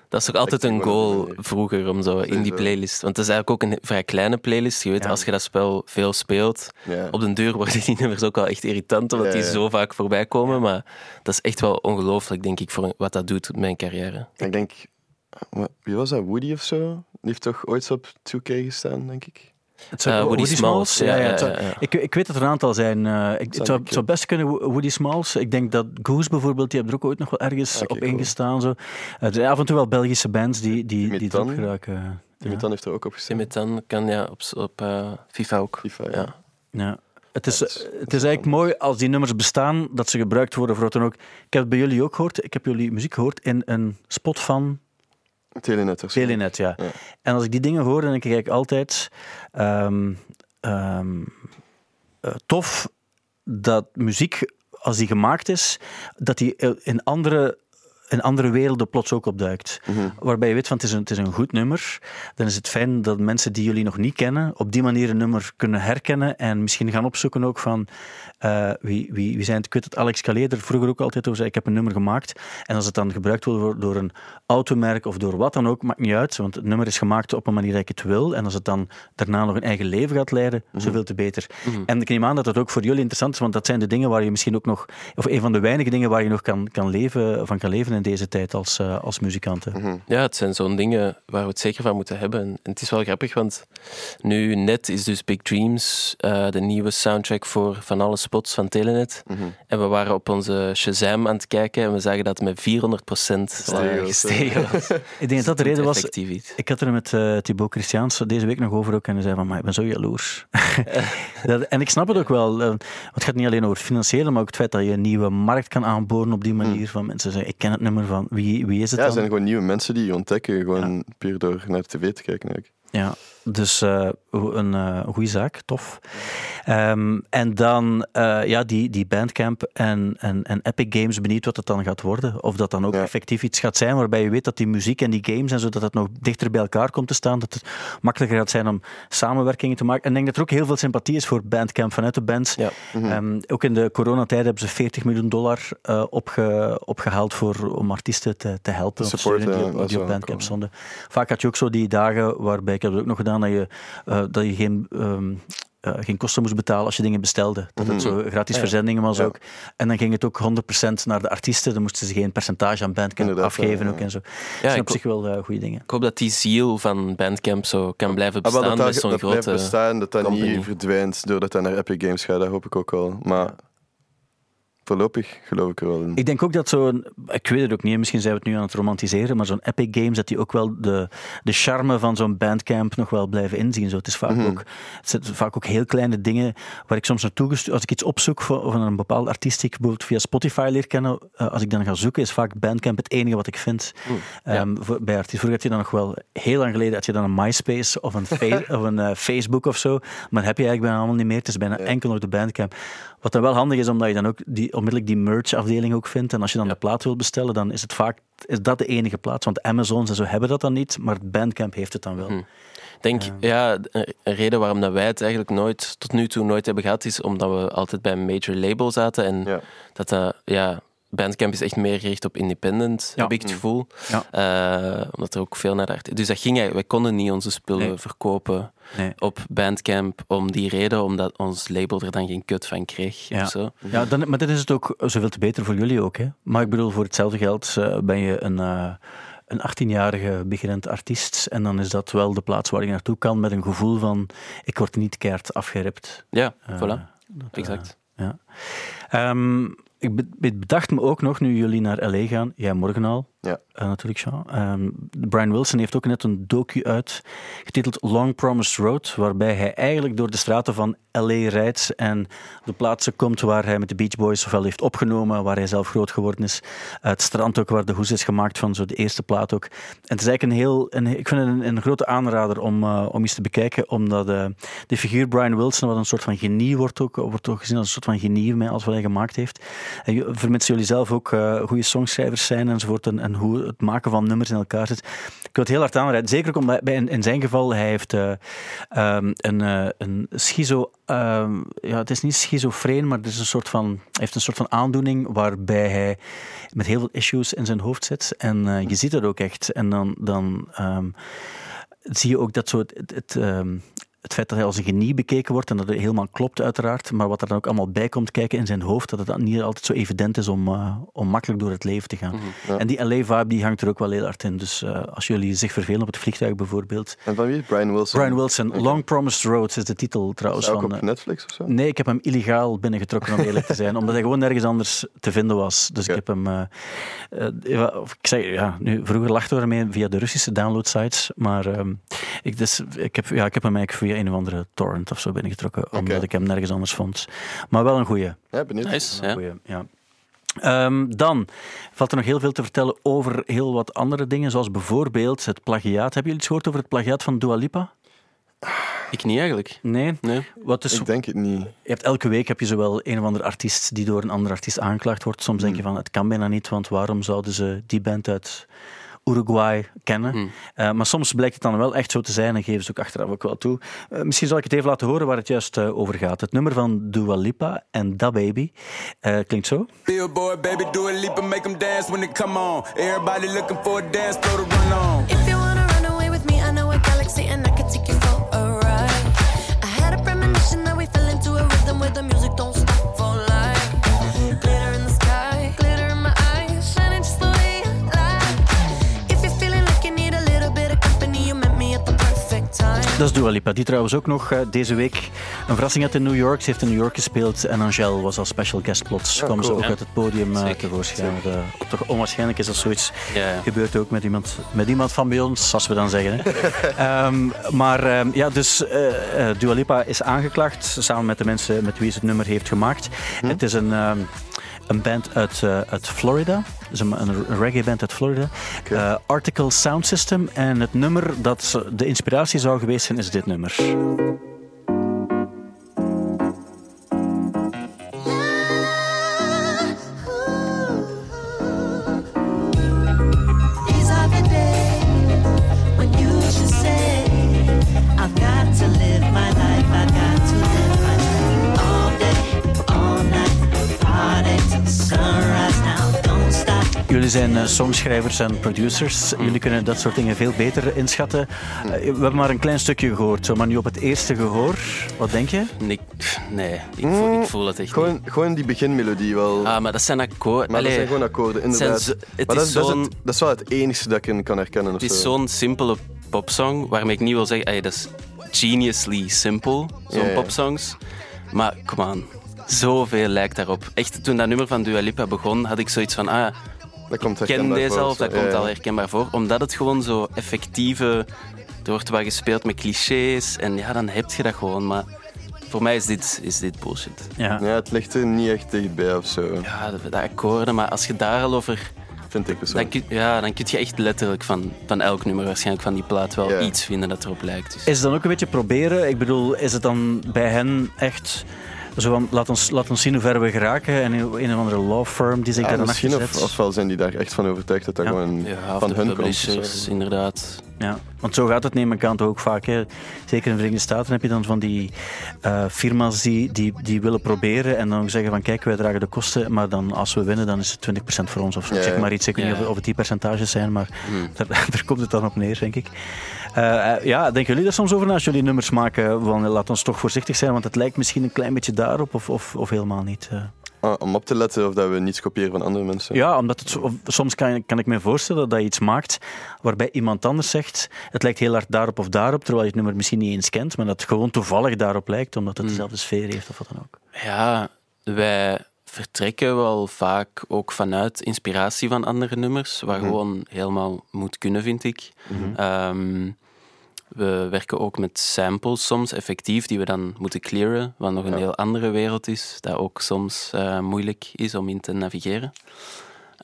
Dat is ook altijd een goal vroeger om zo in die playlist. Want het is eigenlijk ook een vrij kleine playlist. Je weet, Ja. als je dat spel veel speelt, Ja. op den duur worden die nummers ook wel echt irritant, omdat Ja, die zo vaak voorbij komen. Maar dat is echt wel ongelooflijk, denk ik, voor wat dat doet met mijn carrière. Ik denk, wie was dat? Woody of zo? Die heeft toch ooit op 2K gestaan, denk ik. Het Eh, Woody Smalls, ja, ja, het zou- ja, ja. Ik, ik weet dat er een aantal zijn. eh, ik, het, Zou het best kunnen, Wo- Woody Smalls. Ik denk dat Goose bijvoorbeeld, die hebben er ook ooit nog wel ergens op cool. ingestaan. Zo. Eh, er zijn af en toe wel Belgische bands die, die, die geraken. Timitan heeft er ook op gestaan. Timitan kan ja op, op FIFA ook. FIFA, ja. Ja. Het is, het is eigenlijk mooi als die nummers bestaan, dat ze gebruikt worden voor wat dan ook. Ik heb het bij jullie ook gehoord. Ik heb jullie muziek gehoord in een spot van Telenet. Telenet, ja. Ja. En als ik die dingen hoor, dan denk ik altijd... ehm, ehm, eh, tof dat muziek, als die gemaakt is, dat die eh, in andere, in andere werelden plots ook opduikt. Mhm. Waarbij je weet van het is, een, het is een goed nummer. Dan is het fijn dat mensen die jullie nog niet kennen, op die manier een nummer kunnen herkennen en misschien gaan opzoeken ook van eh, wie, wie, wie zijn het. Ik weet dat Alex Calais er vroeger ook altijd over zei, ik heb een nummer gemaakt. En als het dan gebruikt wordt door- een automerk of door wat dan ook, maakt niet uit. Want het nummer is gemaakt op een manier dat ik het wil. En als het dan daarna nog een eigen leven gaat leiden, zoveel te beter. En ik neem aan dat dat ook voor jullie interessant is, want dat zijn de dingen waar je misschien ook nog, of een van de weinige dingen waar je nog kan, kan leven, van kan leven in deze tijd als, eh, als muzikanten. Ja, het zijn zo'n dingen waar we het zeker van moeten hebben. En het is wel grappig, want nu net is dus Big Dreams eh, de nieuwe soundtrack voor van alle spots van Telenet. Mhm. En we waren op onze Shazam aan het kijken en we zagen dat het met 400% Gestegen eh, was, gestegen was. Ik denk dat dat de reden was. Ik had er met eh Thibaut Christiaans deze week nog over ook en hij zei van, maar ik ben zo jaloers. dat, en ik snap het ook wel. want het gaat niet alleen over het financiële, maar ook het feit dat je een nieuwe markt kan aanboren op die manier. Van mensen zeggen, ik ken het nummer van, wie, wie is het Ja, er dan? zijn gewoon nieuwe mensen die je ontdekken, gewoon puur door naar de tv te kijken. Eigenlijk. Ja, dus eh, een uh, goede zaak, tof. Um, en dan uh, ja, die, die Bandcamp en, en, en Epic Games, benieuwd wat het dan gaat worden. Of dat dan ook ja. effectief iets gaat zijn waarbij je weet dat die muziek en die games en zo, dat het nog dichter bij elkaar komt te staan. Dat het makkelijker gaat zijn om samenwerkingen te maken. En ik denk dat er ook heel veel sympathie is voor Bandcamp vanuit de bands. Ja. Mm -hmm. um, ook in de coronatijd hebben ze 40 miljoen dollar opge, opgehaald voor, om artiesten te, te helpen. Support, die, op, die op Bandcamp cool. stonden. Vaak had je ook zo die dagen waarbij, ik heb het ook nog gedaan, dat je, uh, dat je geen... Um, uh, geen kosten moest betalen als je dingen bestelde. Dat het zo gratis ja. verzendingen was ja. ook. En dan ging het ook 100% naar de artiesten. Dan moesten ze geen percentage aan Bandcamp Inderdaad, afgeven ja, ook en zo. Ja, dus op zich wel uh, goede dingen. Ik hoop dat die ziel van Bandcamp zo kan blijven bestaan. Ah, dat zo'n dat grote blijft bestaan, dat dat company. niet verdwijnt doordat dat naar Epic Games gaat. Dat hoop ik ook wel. Maar voorlopig geloof ik er wel in. Ik denk ook dat zo'n, ik weet het ook niet, misschien zijn we het nu aan het romantiseren, maar zo'n Epic Games, dat die ook wel de, de charme van zo'n bandcamp nog wel blijven inzien. Zo, het, is vaak Mhm. ook, het zijn vaak ook heel kleine dingen waar ik soms naartoe gestuurd, als ik iets opzoek van, een bepaalde artiest die ik bijvoorbeeld via Spotify leer kennen, uh, als ik dan ga zoeken, is vaak bandcamp het enige wat ik vind um, voor, bij artiesten. Vroeger had je dan nog wel, heel lang geleden had je dan een MySpace of een, of een uh, Facebook of zo, maar heb je eigenlijk bijna allemaal niet meer. Het is bijna Ja. enkel nog de bandcamp. Wat dan wel handig is, omdat je dan ook die, onmiddellijk die merch afdeling ook vindt. En als je dan Ja. de plaat wil bestellen, dan is het vaak is dat de enige plaats. Want Amazon en zo hebben dat dan niet, maar Bandcamp heeft het dan wel. Hm. Ik denk, ja, een reden waarom dat wij het eigenlijk nooit, tot nu toe nooit hebben gehad, is omdat we altijd bij een major label zaten. En Ja. dat dat, ja, Bandcamp is echt meer gericht op independent, Ja. heb ik het gevoel. Ja. Eh, omdat er ook veel naar de art- Dus dat ging eigenlijk, wij konden niet onze spullen Nee. verkopen Nee. op Bandcamp om die reden, omdat ons label er dan geen kut van kreeg. Ja. Of zo. Ja, dan, maar dan is het ook zoveel te beter voor jullie ook. Hè? Maar ik bedoel, voor hetzelfde geld eh, ben je een, eh, een 18-jarige beginnend artiest. En dan is dat wel de plaats waar je naartoe kan met een gevoel van ik word niet keihard afgerept. Ja, voilà. dat, Exact. ja. Ehm, ik be- ik bedacht me ook nog, nu jullie naar L.A. gaan, jij morgen al, Ja. eh, natuurlijk, Jean. Ehm, Brian Wilson heeft ook net een docu uit, getiteld Long Promised Road, waarbij hij eigenlijk door de straten van L.A. rijdt en de plaatsen komt waar hij met de Beach Boys ofwel heeft opgenomen, waar hij zelf groot geworden is. Het strand ook, waar de hoes is gemaakt van zo de eerste plaat ook. En het is eigenlijk een heel, een, ik vind het een, een grote aanrader om, eh, om eens te bekijken, omdat eh, de figuur Brian Wilson, wat een soort van genie wordt ook, wordt ook gezien als een soort van genie alles wat hij gemaakt heeft. En vermits jullie zelf ook goede songschrijvers zijn enzovoort, en, en hoe het maken van nummers in elkaar zit. Ik wil het heel hard aanraden. Zeker omdat bij, in, zijn geval, hij heeft uh, um, een, uh, een schizo... Um, ja, het is niet schizofreen, maar het is een soort van, hij heeft een soort van aandoening waarbij hij met heel veel issues in zijn hoofd zit. En uh, je ziet dat ook echt. En dan... dan um, zie je ook dat zo het, het feit dat hij als een genie bekeken wordt en dat het helemaal klopt uiteraard, maar wat er dan ook allemaal bij komt kijken in zijn hoofd, dat het dan niet altijd zo evident is om, uh, om makkelijk door het leven te gaan. Mm -hmm, ja. En die LA-vibe die hangt er ook wel heel hard in. Dus uh, als jullie zich vervelen op het vliegtuig bijvoorbeeld. En van wie? Brian Wilson? Brian Wilson. Okay. Long Promised Roads is de titel trouwens. Is ook van, op Netflix of zo? Nee, ik heb hem illegaal binnengetrokken om eerlijk te zijn, omdat hij gewoon nergens anders te vinden was. Dus okay. ik heb hem... Uh, ik zeg, ja, nu, vroeger lachten we ermee via de Russische downloadsites, maar um, ik, dus, ik, heb, ja, ik heb hem eigenlijk via een of andere torrent of zo binnengetrokken, okay. omdat ik hem nergens anders vond. Maar wel een goeie. Ja, benieuwd. Nice, ja. Goeie, ja. Um, dan valt er nog heel veel te vertellen over heel wat andere dingen, zoals bijvoorbeeld het plagiaat. Hebben jullie iets gehoord over het plagiaat van Dua Lipa? Ik niet eigenlijk. Nee? nee. Wat is, ik denk het niet. Je hebt elke week heb je zowel een of andere artiest die door een andere artiest aangeklaagd wordt. Soms denk je van, het kan bijna niet, want waarom zouden ze die band uit Uruguay kennen. Hmm. Uh, maar soms blijkt het dan wel echt zo te zijn en geven ze ook achteraf ook wel toe. Uh, misschien zal ik het even laten horen waar het juist uh, over gaat. Het nummer van Dua Lipa en Da Baby klinkt zo. Billboard, baby, Dua Lipa, make them dance when they come on. Everybody looking for a dance floor to run on. If you wanna run away with me, I know a galaxy and I can take you for a ride. I had a premonition that we fell into a rhythm where the music don't Dat is Dua Lipa, die trouwens ook nog uh, deze week een verrassing had in New York. Ze heeft in New York gespeeld en Angèle was als special guest plots. Ja, kwam cool. ze ook uit het podium uh, Zeker. tevoorschijn. Uh, toch onwaarschijnlijk is als zoiets Ja, ja. gebeurt ook met iemand, met iemand van bij ons, als we dan zeggen. Hè. Ehm, maar ehm, ja, dus eh eh, Dua Lipa is aangeklaagd samen met de mensen met wie ze het nummer heeft gemaakt. Het is een, ehm, een band uit, eh, uit Florida. Is een, een reggae band uit Florida. Eh, Article Sound System. En het nummer dat de inspiratie zou geweest zijn, is dit nummer. Zijn eh, songschrijvers en producers. Jullie kunnen dat soort dingen veel beter inschatten. Eh, we hebben maar een klein stukje gehoord, zo, maar nu op het eerste gehoor, wat denk je? Nee, nee ik, voel, ik voel het echt niet. Gewoon, gewoon die beginmelodie wel. Ah, maar dat zijn akkoorden. maar dat zijn gewoon akkoorden, inderdaad. zo- het maar is dat, is, dat, is zo'n- het, dat is wel het enige dat ik in kan herkennen. Het is zo. zo'n simpele popsong, waarmee ik niet wil zeggen, ey, dat is geniusly simpel, zo'n Ja, ja. popsongs. Maar kom aan, zoveel lijkt daarop. Echt, toen dat nummer van Dua Lipa begon, had ik zoiets van, ah, dat komt ik ken herkenbaar deze voor al, of dat komt al herkenbaar voor. Omdat het gewoon zo effectieve... Er wordt wel gespeeld met clichés en ja, dan heb je dat gewoon. Maar voor mij is dit, is dit bullshit. Ja. Ja, het ligt er niet echt dichtbij of zo, Ja, de, de akkoorden, maar als je daar al over... vind ik Dan kun, ja, dan kun je echt letterlijk van, van elk nummer waarschijnlijk van die plaat wel iets vinden dat erop lijkt. Dus. Is het dan ook een beetje proberen? Ik bedoel, is het dan bij hen echt zo van, laat ons, laat ons zien hoe ver we geraken en een een of andere law firm die zich Ja, daar dan misschien achter of, zet? ofwel zijn die daar echt van overtuigd dat dat Ja. gewoon Ja, van hun komt. inderdaad. Ja, want zo gaat het neem ik aan toch ook vaak. Hè. Zeker in de Verenigde Staten heb je dan van die eh, firma's die, die, die willen proberen en dan zeggen van kijk, wij dragen de kosten, maar dan als we winnen dan is het 20% voor ons of zo. Ja, Ik zeg maar iets, ik weet niet of het die percentages zijn, maar Hmm. daar, daar komt het dan op neer, denk ik. Eh, eh, ja, denken jullie daar soms over na als jullie nummers maken? Van, laat ons toch voorzichtig zijn, want het lijkt misschien een klein beetje daarop of, of, of helemaal niet. eh. Ah, om op te letten of dat we niets kopiëren van andere mensen. Ja, omdat het, of soms kan, kan ik me voorstellen dat je iets maakt waarbij iemand anders zegt het lijkt heel hard daarop of daarop, terwijl je het nummer misschien niet eens kent, maar dat het gewoon toevallig daarop lijkt, omdat het dezelfde sfeer heeft of wat dan ook. Ja, wij vertrekken wel vaak ook vanuit inspiratie van andere nummers, wat gewoon helemaal moet kunnen, vind ik. Ehm, we werken ook met samples soms effectief, die we dan moeten clearen, wat nog een Ja. heel andere wereld is, dat ook soms eh, moeilijk is om in te navigeren.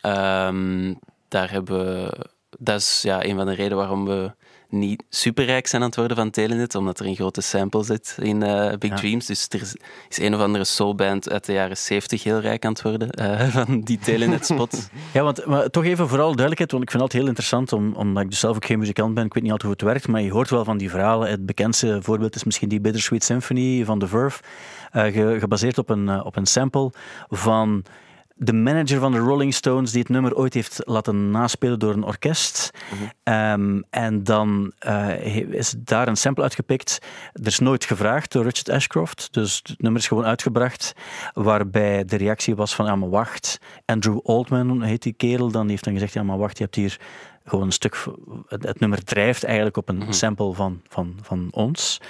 Ehm, daar hebben we, dat is ja, een van de redenen waarom we niet superrijk zijn aan het worden van Telenet, omdat er een grote sample zit in eh, Big Ja. Dreams. Dus er is, een of andere soulband uit de jaren 70 heel rijk aan het worden eh, van die Telenet-spot. Ja, want maar toch even vooral duidelijkheid, want ik vind het altijd heel interessant, om, omdat ik dus zelf ook geen muzikant ben, ik weet niet altijd hoe het werkt, maar je hoort wel van die verhalen. Het bekendste voorbeeld is misschien die Bittersweet Symphony van The Verve, eh, ge- gebaseerd op een, op een sample van de manager van de Rolling Stones die het nummer ooit heeft laten naspelen door een orkest. Ehm, en dan eh, is daar een sample uitgepikt. Er is nooit gevraagd door Richard Ashcroft, dus het nummer is gewoon uitgebracht, waarbij de reactie was van, ja maar wacht, Andrew Oldman heet die kerel, dan die heeft dan gezegd, ja maar wacht, je hebt hier gewoon een stuk, het, het nummer drijft eigenlijk op een sample van, van, van ons.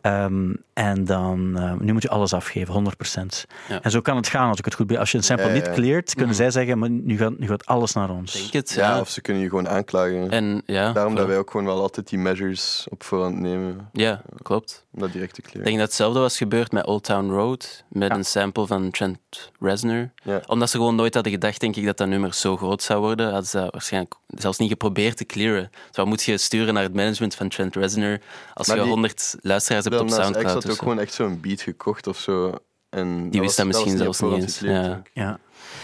Ehm, en dan, eh, nu moet je alles afgeven, 100%. Ja. En zo kan het gaan als ik het goed ben. Als je een sample Ja, ja, niet cleart, kunnen zij zeggen, maar nu gaat, nu gaat alles naar ons. Denk het, Ja, ja. of ze kunnen je gewoon aanklagen. En ja, Daarom dat wij ook gewoon wel altijd die measures op voorhand nemen. Ja, klopt. Om dat direct te Ik denk dat hetzelfde was gebeurd met Old Town Road, met Ja. een sample van Trent Reznor. Ja. Omdat ze gewoon nooit hadden gedacht, denk ik, dat dat nummer zo groot zou worden. Hadden ze dat waarschijnlijk zelfs niet geprobeerd te clearen. Dus wat moet je sturen naar het management van Trent Reznor als Maar je die- 100 luisteraars hebt op Soundcloud? had of ook gewoon echt zo'n beat gekocht of zo. En Die wist dat was- misschien zelfs niet eens, ik. Ja.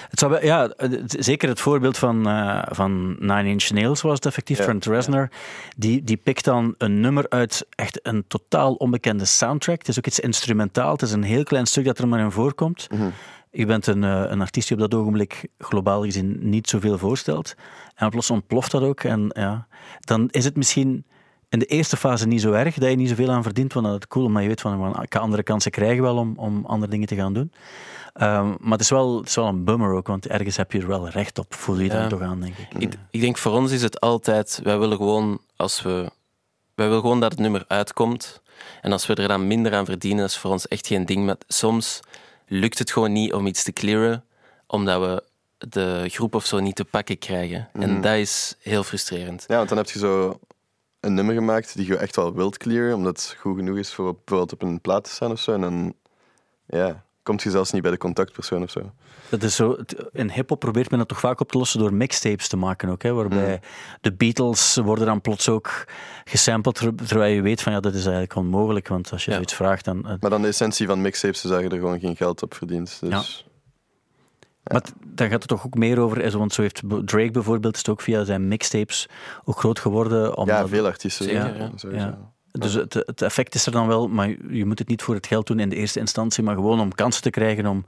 Het zou, ja, zeker het voorbeeld van, eh, van Nine Inch Nails was het effectief, Ja, Trent Reznor. Die, die pikt dan een nummer uit echt een totaal onbekende soundtrack. Het is ook iets instrumentaal. Het is een heel klein stuk dat er maar in voorkomt. Mhm. Je bent een, eh, een artiest die op dat ogenblik globaal gezien niet zoveel voorstelt. En plots ontploft dat ook. En ja, dan is het misschien in de eerste fase niet zo erg dat je niet zoveel aan verdient, want dat is cool, omdat je weet van ik ga andere kansen krijgen wel om, om andere dingen te gaan doen. Ehm, maar het is, wel, het is wel een bummer ook, want ergens heb je er wel recht op, voel je dan Ja. toch aan, denk ik. Ik, ik denk voor ons is het altijd, wij willen gewoon als we, wij willen gewoon dat het nummer uitkomt. En als we er dan minder aan verdienen, dat is voor ons echt geen ding. Maar soms lukt het gewoon niet om iets te clearen, omdat we de groep of zo niet te pakken krijgen. En dat is heel frustrerend. Ja, want dan heb je zo een nummer gemaakt die je echt wel wilt clearen, omdat het goed genoeg is voor bijvoorbeeld op een plaat te staan of zo. En dan ja, komt je zelfs niet bij de contactpersoon of zo. Dat is zo, in hip-hop probeert men dat toch vaak op te lossen door mixtapes te maken ook. Hè, waarbij de Beatles worden dan plots ook gesampled, ter- terwijl je weet van ja, dat is eigenlijk onmogelijk. Want als je Ja. zoiets vraagt, dan. eh, Maar dan de essentie van mixtapes is dat je er gewoon geen geld op verdient. Dus Maar t- dan gaat het toch ook meer over, eh, want zo heeft Drake bijvoorbeeld, is het ook via zijn mixtapes ook groot geworden. ja, veel artiesten. Zeker, ja, ja. Dus het, het effect is er dan wel, maar je moet het niet voor het geld doen in de eerste instantie, maar gewoon om kansen te krijgen om,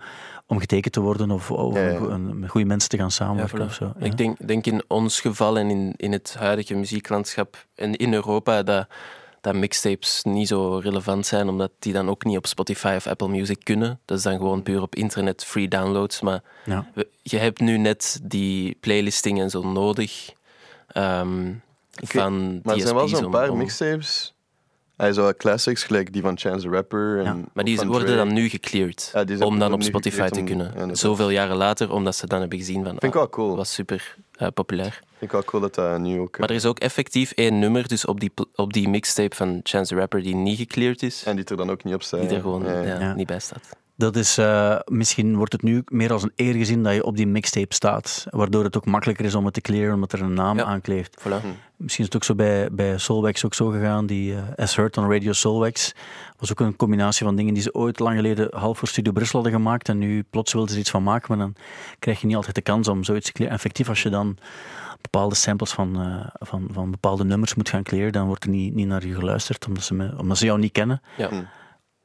om getekend te worden of, of Ja, ja. een- met goede mensen te gaan samenwerken Ja, of zo. ja. Ik denk, denk in ons geval en in, in het huidige muzieklandschap en in Europa dat, dat mixtapes niet zo relevant zijn, omdat die dan ook niet op Spotify of Apple Music kunnen. Dat is dan gewoon puur op internet free downloads. Maar Ja. we- je hebt nu net die playlisting en zo nodig. ehm, van Maar er zijn wel zo'n paar om- mixtapes. Hij zo classics, gelijk die van Chance the Rapper. En, Ja, Maar die worden Drake. dan nu gecleared. Ja, die zijn- om dan op Spotify te om- kunnen. ja. Zoveel jaren later, omdat ze dan hebben gezien van. Vind ik ah, wel cool. dat was super eh, populair. Vind ik wel cool dat dat nu ook... eh, Maar er is ook effectief één nummer, dus op die, op die mixtape van Chance the Rapper, die niet gecleared is. En die er dan ook niet op staat. die er gewoon niet bij staat. Dat is, eh, misschien wordt het nu meer als een eer gezien dat je op die mixtape staat, waardoor het ook makkelijker is om het te clearen, omdat er een naam Ja. aankleeft. Voilà. Misschien is het ook zo bij, bij Soulwax ook zo gegaan. Die eh, As Heard on Radio Soulwax was ook een combinatie van dingen die ze ooit lang geleden half voor Studio Brussel hadden gemaakt. En nu plots wilden ze er iets van maken, maar dan krijg je niet altijd de kans om zoiets te clearen. Effectief, als je dan bepaalde samples van, eh, van, van bepaalde nummers moet gaan clearen, dan wordt er niet, niet naar je geluisterd, omdat ze, me- omdat ze jou niet kennen. Ja.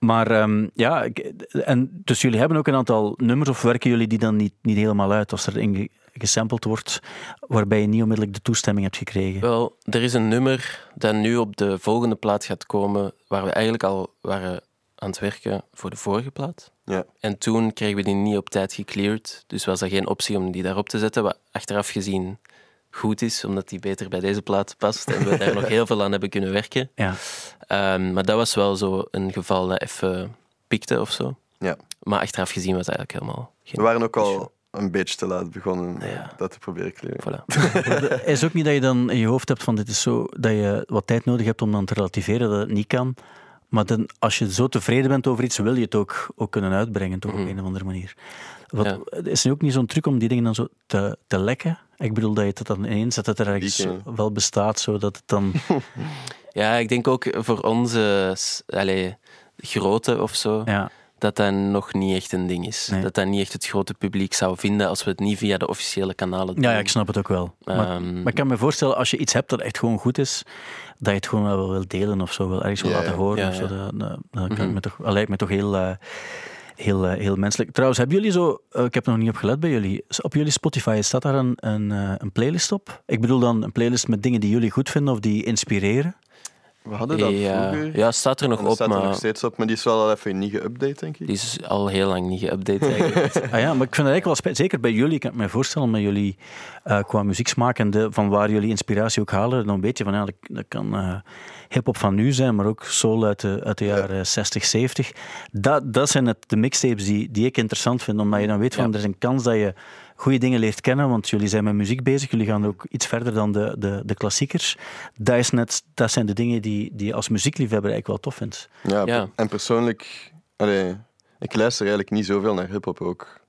Maar ehm, ja, en dus jullie hebben ook een aantal nummers, of werken jullie die dan niet, niet helemaal uit als er in ge- gesampled wordt, waarbij je niet onmiddellijk de toestemming hebt gekregen? Wel, er is een nummer dat nu op de volgende plaat gaat komen, waar we eigenlijk al waren aan het werken voor de vorige plaat. Ja. En toen kregen we die niet op tijd gecleared, dus was er geen optie om die daarop te zetten, wat achteraf gezien goed is, omdat die beter bij deze plaat past en we daar nog heel veel aan hebben kunnen werken. Ja. Ehm, maar dat was wel zo een geval dat even pikte of zo. Ja. Maar achteraf gezien was het eigenlijk helemaal geen We waren ook al een beetje te laat begonnen Ja. dat te proberen te clearen. Voilà. Is ook niet dat je dan in je hoofd hebt van dit is zo, dat je wat tijd nodig hebt om dan te relativeren dat het niet kan. Maar dan, als je zo tevreden bent over iets, wil je het ook, ook kunnen uitbrengen, toch op Mhm. een of andere manier. Wat, Ja. Is er ook niet zo'n truc om die dingen dan zo te, te lekken? Ik bedoel dat je het dan ineens, dat het er ergens Leaken. wel bestaat, zodat het dan... Ja, ik denk ook voor onze allee, grootte of zo, Ja, dat dat nog niet echt een ding is. Nee. Dat dat niet echt het grote publiek zou vinden als we het niet via de officiële kanalen doen. ja, ja, ik snap het ook wel. Maar, Ehm, maar ik kan me voorstellen, als je iets hebt dat echt gewoon goed is, dat je het gewoon wel wil delen of zo, wel ergens wil Ja, laten horen. Ja, of zo. Dat, kan Mhm. me toch, lijkt me toch heel, eh, heel, eh, heel menselijk. Trouwens, hebben jullie zo, eh, ik heb nog niet op gelet bij jullie, op jullie Spotify staat daar een, een, eh, een playlist op? Ik bedoel dan een playlist met dingen die jullie goed vinden of die inspireren? We hadden dat ja, vroeger. ja, staat er nog En op, staat er maar nog steeds op, maar die is wel al even niet geüpdate, denk ik. die is al heel lang niet geüpdate eigenlijk. Ah ja, maar ik vind het eigenlijk wel spijt. Zeker bij jullie, kan ik me voorstellen, met jullie eh, qua muzieksmaak en de, van waar jullie inspiratie ook halen, dan weet je van ja, dat, dat kan eh hip-hop van nu zijn, maar ook soul uit de, uit de jaren 60, 70. Dat, dat zijn het, de mixtapes die, die ik interessant vind, omdat je dan weet van Ja. er is een kans dat je goede dingen leert kennen, want jullie zijn met muziek bezig, jullie gaan ook iets verder dan de, de, de klassiekers. Dat, is net, dat zijn de dingen die, die je als muziekliefhebber eigenlijk wel tof vindt. Ja, Ja. en persoonlijk, allee, ik luister eigenlijk niet zoveel naar hip-hop ook.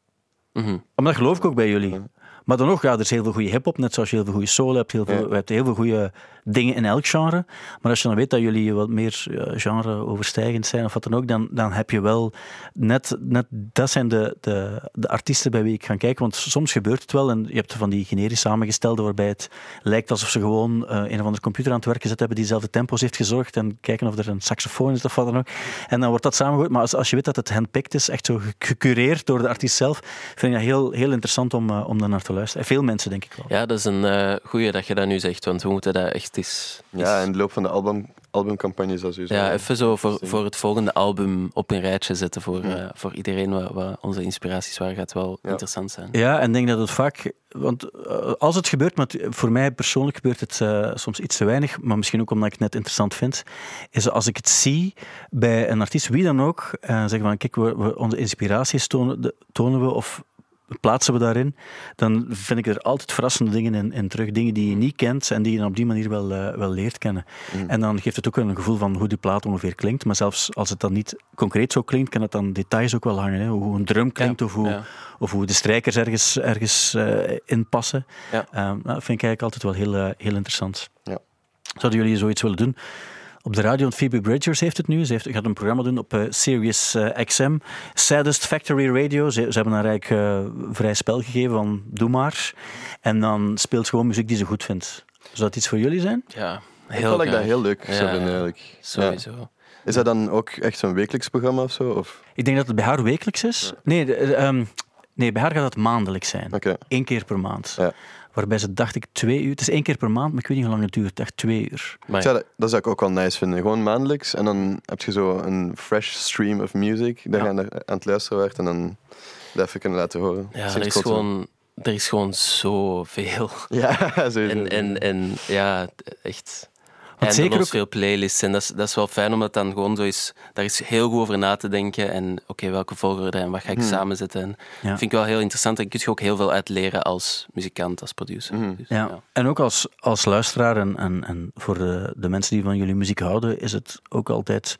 Mhm. Maar dat geloof ik ook bij jullie. Maar dan nog, ja, er is heel veel goede hip-hop, net zoals je heel veel goede soul hebt. Heel veel, Ja. Je hebt heel veel goede dingen in elk genre. Maar als je dan weet dat jullie wat meer eh, genre-overstijgend zijn of wat dan ook, dan, dan heb je wel net, net dat zijn de, de, de artiesten bij wie ik ga kijken. Want soms gebeurt het wel en je hebt van die generisch samengestelde waarbij het lijkt alsof ze gewoon eh, een of andere computer aan het werken gezet hebben die dezelfde tempo's heeft gezorgd en kijken of er een saxofoon is of wat dan ook. En dan wordt dat samengegooid. Maar als, als je weet dat het handpicked is, echt zo ge- gecureerd door de artiest zelf, vind ik dat heel, heel interessant om, eh, om daar naar te En veel mensen, denk ik wel. Ja, dat is een eh goeie dat je dat nu zegt, want we moeten dat echt eens... Ja, in de loop van de album, albumcampagne is dat sowieso. ja, even zo voor, voor het volgende album op een rijtje zetten voor, Ja. eh, voor iedereen wat, wat onze inspiraties waren, gaat wel Ja. interessant zijn. Ja, en ik denk dat het vaak... Want eh, als het gebeurt, maar voor mij persoonlijk gebeurt het eh, soms iets te weinig, maar misschien ook omdat ik het net interessant vind, is als ik het zie bij een artiest, wie dan ook, en zeggen van, kijk, we, we- onze inspiraties tonen, de- tonen we of plaatsen we daarin, dan vind ik er altijd verrassende dingen in, in terug. Dingen die je niet kent en die je dan op die manier wel, eh, wel leert kennen. Mm. En dan geeft het ook een gevoel van hoe die plaat ongeveer klinkt. Maar zelfs als het dan niet concreet zo klinkt, kan het dan details ook wel hangen. Hè? Hoe een drum klinkt of hoe, Ja. of hoe de strijkers ergens, ergens eh, in passen. Ja. Ehm, dat vind ik eigenlijk altijd wel heel, eh, heel interessant. Ja. Zouden jullie zoiets willen doen? Op de radio, want Phoebe Bridgers heeft het nu. Ze heeft, gaat een programma doen op eh, Sirius eh, XM. Saddest Factory Radio. Ze, ze hebben haar eigenlijk eh, vrij spel gegeven van doe maar. En dan speelt ze gewoon muziek die ze goed vindt. Zou dat iets voor jullie zijn? Ja, heel vond ik dat heel leuk Ja, eigenlijk. Ja. Sowieso. Is dat dan ook echt zo'n wekelijks programma of zo? Of? Ik denk dat het bij haar wekelijks is. Nee, de- eh, ehm, nee, bij haar gaat het maandelijks zijn. Oké. Eén keer per maand. Ja. Waarbij ze, dacht ik, twee uur... Het is één keer per maand, maar ik weet niet hoe lang het duurt. Echt twee uur. Ja, dat, dat zou ik ook wel nice vinden. Gewoon maandelijks en dan heb je zo een fresh stream of music dat Ja. je aan, het luisteren werd en dan dat even kunnen laten horen. ja, Dat er, is gewoon, er is gewoon zoveel. Ja, sowieso. En, en, en ja, echt. Want zeker ook- veel playlists. En dat is, dat is wel fijn omdat dan gewoon zo is. Daar is heel goed over na te denken. En oké, welke volgorde en wat ga ik Hmm. samenzetten. En Ja. vind ik wel heel interessant. En kun je ook heel veel uit leren als muzikant, als producer. Mhm. Dus, Ja. En ook als, als luisteraar en, en, en voor de, de mensen die van jullie muziek houden, is het ook altijd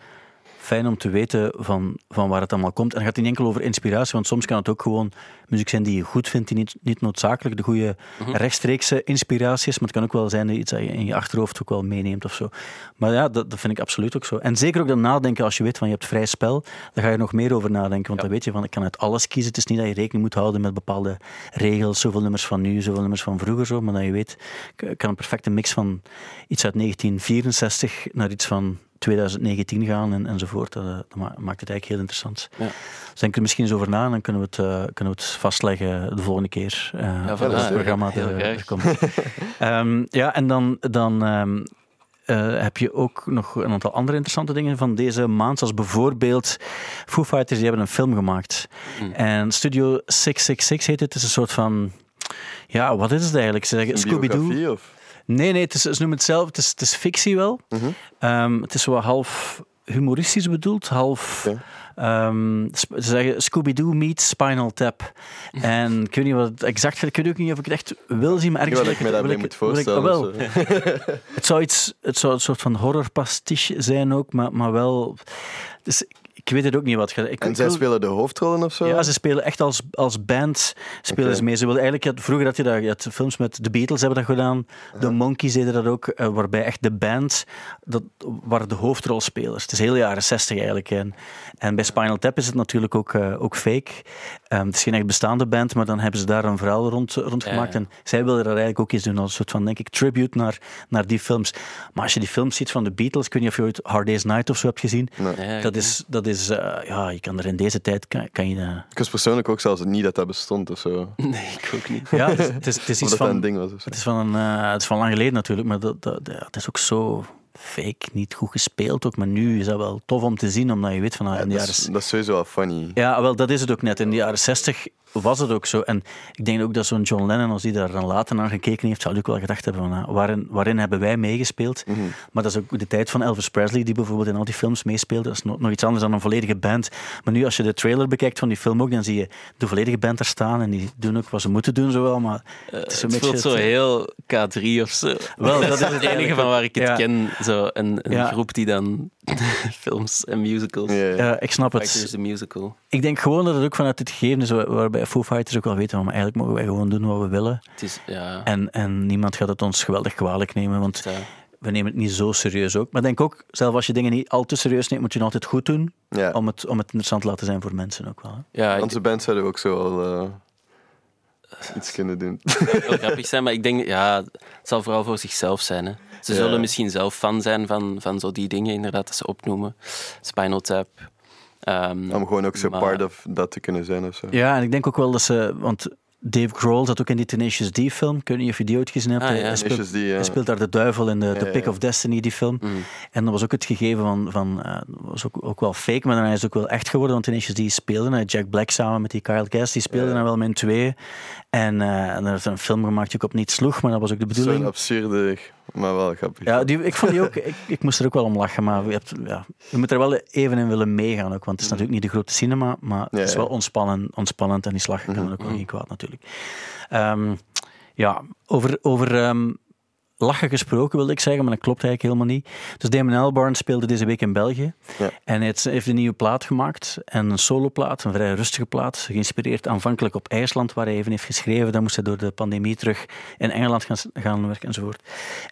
fijn om te weten van, van waar het allemaal komt. En het gaat niet enkel over inspiratie, want soms kan het ook gewoon muziek zijn die je goed vindt, die niet, niet noodzakelijk de goede rechtstreekse inspiratie is, maar het kan ook wel zijn dat iets dat je in je achterhoofd ook wel meeneemt of zo. Maar ja, dat, dat vind ik absoluut ook zo. En zeker ook dat nadenken als je weet van je hebt vrij spel, dan ga je nog meer over nadenken, want dan weet je van ik kan uit alles kiezen. Het is niet dat je rekening moet houden met bepaalde regels, zoveel nummers van nu, zoveel nummers van vroeger, zo, maar dat je weet, ik kan een perfecte mix van iets uit 1964 naar iets van 2019 gaan en, enzovoort. Dat, eh, dat ma- maakt het eigenlijk heel interessant. Ja. Dus denk er misschien eens over na en dan kunnen we het, eh, kunnen we het vastleggen de volgende keer eh Ja, als het programma er, er komt. Ehm, ja, en dan, dan ehm, eh, heb je ook nog een aantal andere interessante dingen van deze maand, zoals bijvoorbeeld Foo Fighters, die hebben een film gemaakt. Hmm. En Studio 666 heet het. Het is een soort van... Ja, wat is het eigenlijk? Ze zeggen Scooby-Doo. Nee, nee, het is, ze noemen het zelf, het is, het is fictie wel. Mhm. Ehm, het is wat half humoristisch bedoeld, half... Sp- ze zeggen Scooby-Doo meets Spinal Tap. En ik weet niet wat het exact gaat. Ik weet ook niet of ik het echt wil zien, maar Ik ergens wat ik me daarbij ik- moet ik- voorstellen. wel. of zo. Het zou, iets, het zou een soort van horrorpastiche zijn ook, maar, maar wel... Dus ik weet het ook niet wat. Ik, En zij wil- spelen de hoofdrollen of zo? Ja, ze spelen echt als, als band spelen ze mee. Ze wilden eigenlijk, vroeger had je dat, je had films met de Beatles hebben dat gedaan, de Monkeys deden dat ook, eh, waarbij echt de band, dat waren de hoofdrolspelers. Het is heel jaren 60 eigenlijk. En, en bij Spinal Tap is het natuurlijk ook, eh, ook fake. Ehm, het is geen echt bestaande band, maar dan hebben ze daar een verhaal rond, rond gemaakt. ja. En zij wilden dat eigenlijk ook eens doen als een soort van, denk ik, tribute naar, naar die films. Maar als je die films ziet van de Beatles, ik weet niet of je ooit Hard Day's Night of zo hebt gezien, Ja, dat is, dat is eh, ja, je kan er in deze tijd, kan, kan je... eh, Ik wist persoonlijk ook zelfs niet dat dat bestond of zo. Nee, ik ook niet. Ja, het is, het is, het is iets dat een van. ding was of zo. Het is van, een, eh, het is van lang geleden natuurlijk, maar dat, dat, ja, het is ook zo fake, niet goed gespeeld ook. Maar nu is dat wel tof om te zien, omdat je weet van ah, Ja, in de dat, jaren... is, dat is sowieso wel funny. Ja, wel, dat is het ook net. In de jaren 60 was het ook zo. En ik denk ook dat zo'n John Lennon, als hij daar dan later naar gekeken heeft, zou hij ook wel gedacht hebben van, ah, waarin, waarin hebben wij meegespeeld? Mhm. Maar dat is ook de tijd van Elvis Presley, die bijvoorbeeld in al die films meespeelde. Dat is nog, nog iets anders dan een volledige band. Maar nu, als je de trailer bekijkt van die film ook, dan zie je de volledige band er staan. En die doen ook wat ze moeten doen, zowel. Maar het is een Het beetje... voelt zo het- heel K3 of zo. Wel, dat is het het enige van waar ik het Ja. ken. Zo een, een Ja. groep die dan films en musicals. Ja, ik snap Factors het. the musical. Ik denk gewoon dat het ook vanuit het gegeven is waar- waarbij Foo Fighters ook wel weten van, maar eigenlijk mogen wij gewoon doen wat we willen. Het is, ja, En, en niemand gaat het ons geweldig kwalijk nemen, want ja. we nemen het niet zo serieus ook. Maar ik denk ook, zelfs als je dingen niet al te serieus neemt, moet je het altijd goed doen Ja. om het, om het interessant te laten zijn voor mensen ook wel. hè. ja Onze band zouden ook zo wel eh, iets kunnen doen. wel grappig zijn, maar ik denk, ja, het zal vooral voor zichzelf zijn. Hè. Ze Ja. zullen misschien zelf fan zijn van, van zo die dingen, inderdaad, dat ze opnoemen. Spinal Tap. Ehm, Om gewoon ook zo Maar- part of dat te kunnen zijn of zo. Ja, en ik denk ook wel dat ze, want Dave Grohl zat ook in die Tenacious D-film. Ik weet niet of je die ooit gezien hebt. Ah, Hij- ja. hij, speelt, Tenacious D, ja. hij speelt daar de duivel in de, Ja, Pick ja. of Destiny, die film. mm. En dat was ook het gegeven van, van eh, dat was ook, ook wel fake, maar dan is het ook wel echt geworden, want Tenacious D speelde, hè, Jack Black samen met die Kyle Gass, die speelden Ja. dan wel met een tweeën. En, eh en er is een film gemaakt die ook op niet sloeg, maar dat was ook de Zo'n bedoeling. absurde, maar wel grappig. Ja, die, ik vond die ook, ik, ik moest er ook wel om lachen, maar je, hebt, ja, je moet er wel even in willen meegaan ook, want het is natuurlijk niet de grote cinema, maar Ja, het is wel ontspannend, ontspannend en die slag kan ook wel geen kwaad natuurlijk. Ehm, ja, over, over ehm, lachen gesproken wilde ik zeggen, maar dat klopt eigenlijk helemaal niet. Dus Damon Albarn speelde deze week in België Ja. en hij heeft- een nieuwe plaat gemaakt, en een soloplaat, een vrij rustige plaat, geïnspireerd aanvankelijk op IJsland, waar hij even heeft geschreven. Dan moest hij door de pandemie terug in Engeland gaan, gaan werken enzovoort.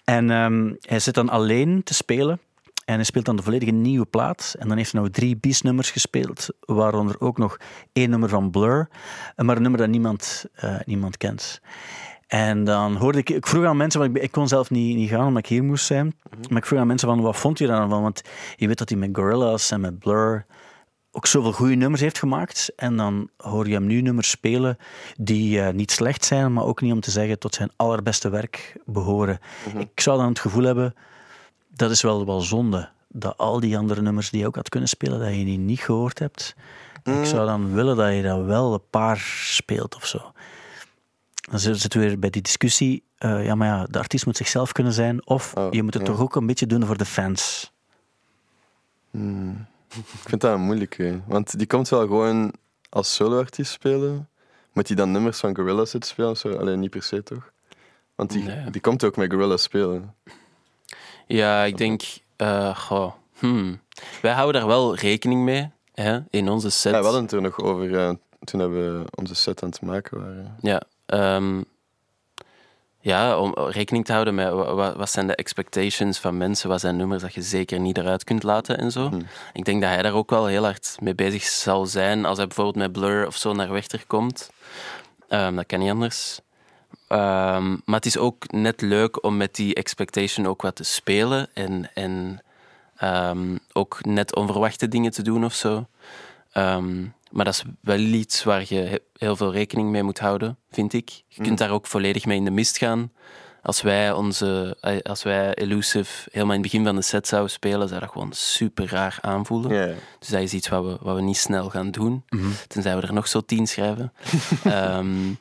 En ehm, hij zit dan alleen te spelen. En hij speelt dan de volledige nieuwe plaat. En dan heeft hij nou drie bis-nummers gespeeld, waaronder ook nog één nummer van Blur, maar een nummer dat niemand, eh, niemand kent. En dan hoorde ik, ik vroeg aan mensen, want ik, ik kon zelf niet, niet gaan omdat ik hier moest zijn, maar ik vroeg aan mensen van, wat vond je daar dan van? Want je weet dat hij met Gorillaz en met Blur ook zoveel goede nummers heeft gemaakt. En dan hoor je hem nu nummers spelen die eh, niet slecht zijn, maar ook niet om te zeggen tot zijn allerbeste werk behoren. Ik zou dan het gevoel hebben, dat is wel, wel zonde, dat al die andere nummers die je ook had kunnen spelen, dat je die niet gehoord hebt. Ik zou dan willen dat je dat wel een paar speelt of zo. Dan zitten we weer bij die discussie. eh, ja, maar ja, de artiest moet zichzelf kunnen zijn. Of Oh, je moet het ja. toch ook een beetje doen voor de fans. Ik vind dat een moeilijke. Want die komt wel gewoon als solo-artiest spelen. Moet hij dan nummers van Gorillaz zitten spelen of zo? Alleen niet per se, toch? Want die, Nee. die komt ook met Gorillaz spelen. Ja, ik denk, eh, goh, hmm. wij houden daar wel rekening mee hè, in onze set. Ja, we hadden het er nog over eh, toen we onze set aan het maken waren. Ja, ehm, ja, om rekening te houden met wa- wa- wat zijn de expectations van mensen, wat zijn nummers dat je zeker niet eruit kunt laten en zo. Ik denk dat hij daar ook wel heel hard mee bezig zal zijn als hij bijvoorbeeld met Blur of zo naar Wechter komt. Ehm, dat kan niet anders. Ehm, maar het is ook net leuk om met die expectation ook wat te spelen en, en ook net onverwachte dingen te doen of zo. Maar dat is wel iets waar je he- heel veel rekening mee moet houden, vind ik. Je kunt daar ook volledig mee in de mist gaan. Als wij, onze, eh, als wij Elusive helemaal in het begin van de set zouden spelen, zou dat gewoon super raar aanvoelen. Dus dat is iets wat we, wat we niet snel gaan doen. Tenzij we er nog zo tien schrijven. Ehm,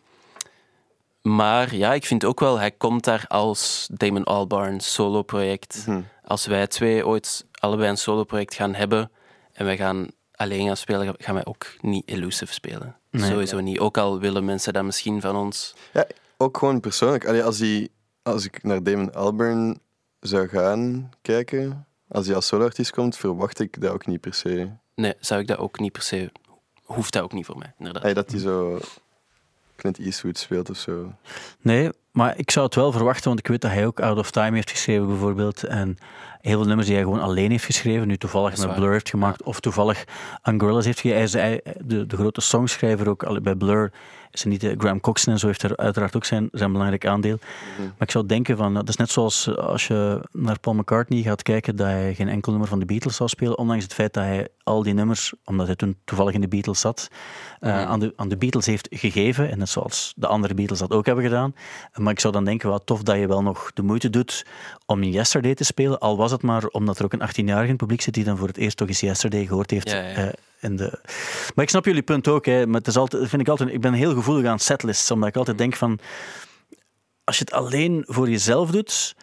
maar ja, ik vind ook wel, hij komt daar als Damon Albarn solo-project. Als wij twee ooit allebei een solo-project gaan hebben en wij gaan alleen gaan spelen, gaan wij ook niet Elusive spelen. Sowieso niet. Ook al willen mensen dat misschien van ons. Ja, ook gewoon persoonlijk. Allee, als, die, als ik naar Damon Albarn zou gaan kijken, als hij als solo-artiest komt, verwacht ik dat ook niet per se. Nee, zou ik dat ook niet per se... Hoeft dat ook niet voor mij, inderdaad. Hey, dat hij zo Clint Eastwood speelt of zo. Nee, maar ik zou het wel verwachten, want ik weet dat hij ook Out of Time heeft geschreven bijvoorbeeld. En heel veel nummers die hij gewoon alleen heeft geschreven, nu toevallig met. Blur heeft gemaakt, of toevallig aan Gorillaz heeft gegeven. Hij is de, de grote songschrijver ook bij Blur. Is niet, eh, Graham Coxon en zo heeft er uiteraard ook zijn, zijn belangrijk aandeel. Mhm. Maar ik zou denken van, dat is net zoals eh, als je naar Paul McCartney gaat kijken, dat hij geen enkel nummer van de Beatles zou spelen, ondanks het feit dat hij al die nummers, omdat hij toen toevallig in de Beatles zat, eh, Mhm. aan, de, aan de Beatles heeft gegeven. En net zoals de andere Beatles dat ook hebben gedaan. Maar ik zou dan denken, wat tof dat je wel nog de moeite doet om Yesterday te spelen. Al was het maar omdat er ook een 18-jarige in het publiek zit die dan voor het eerst toch eens Yesterday gehoord heeft. Ja, ja. eh, in de... Maar ik snap jullie punt ook. Hè. Maar het is altijd, vind ik, altijd, ik ben heel gevoelig aan setlists, omdat ik altijd denk van... Als je het alleen voor jezelf doet,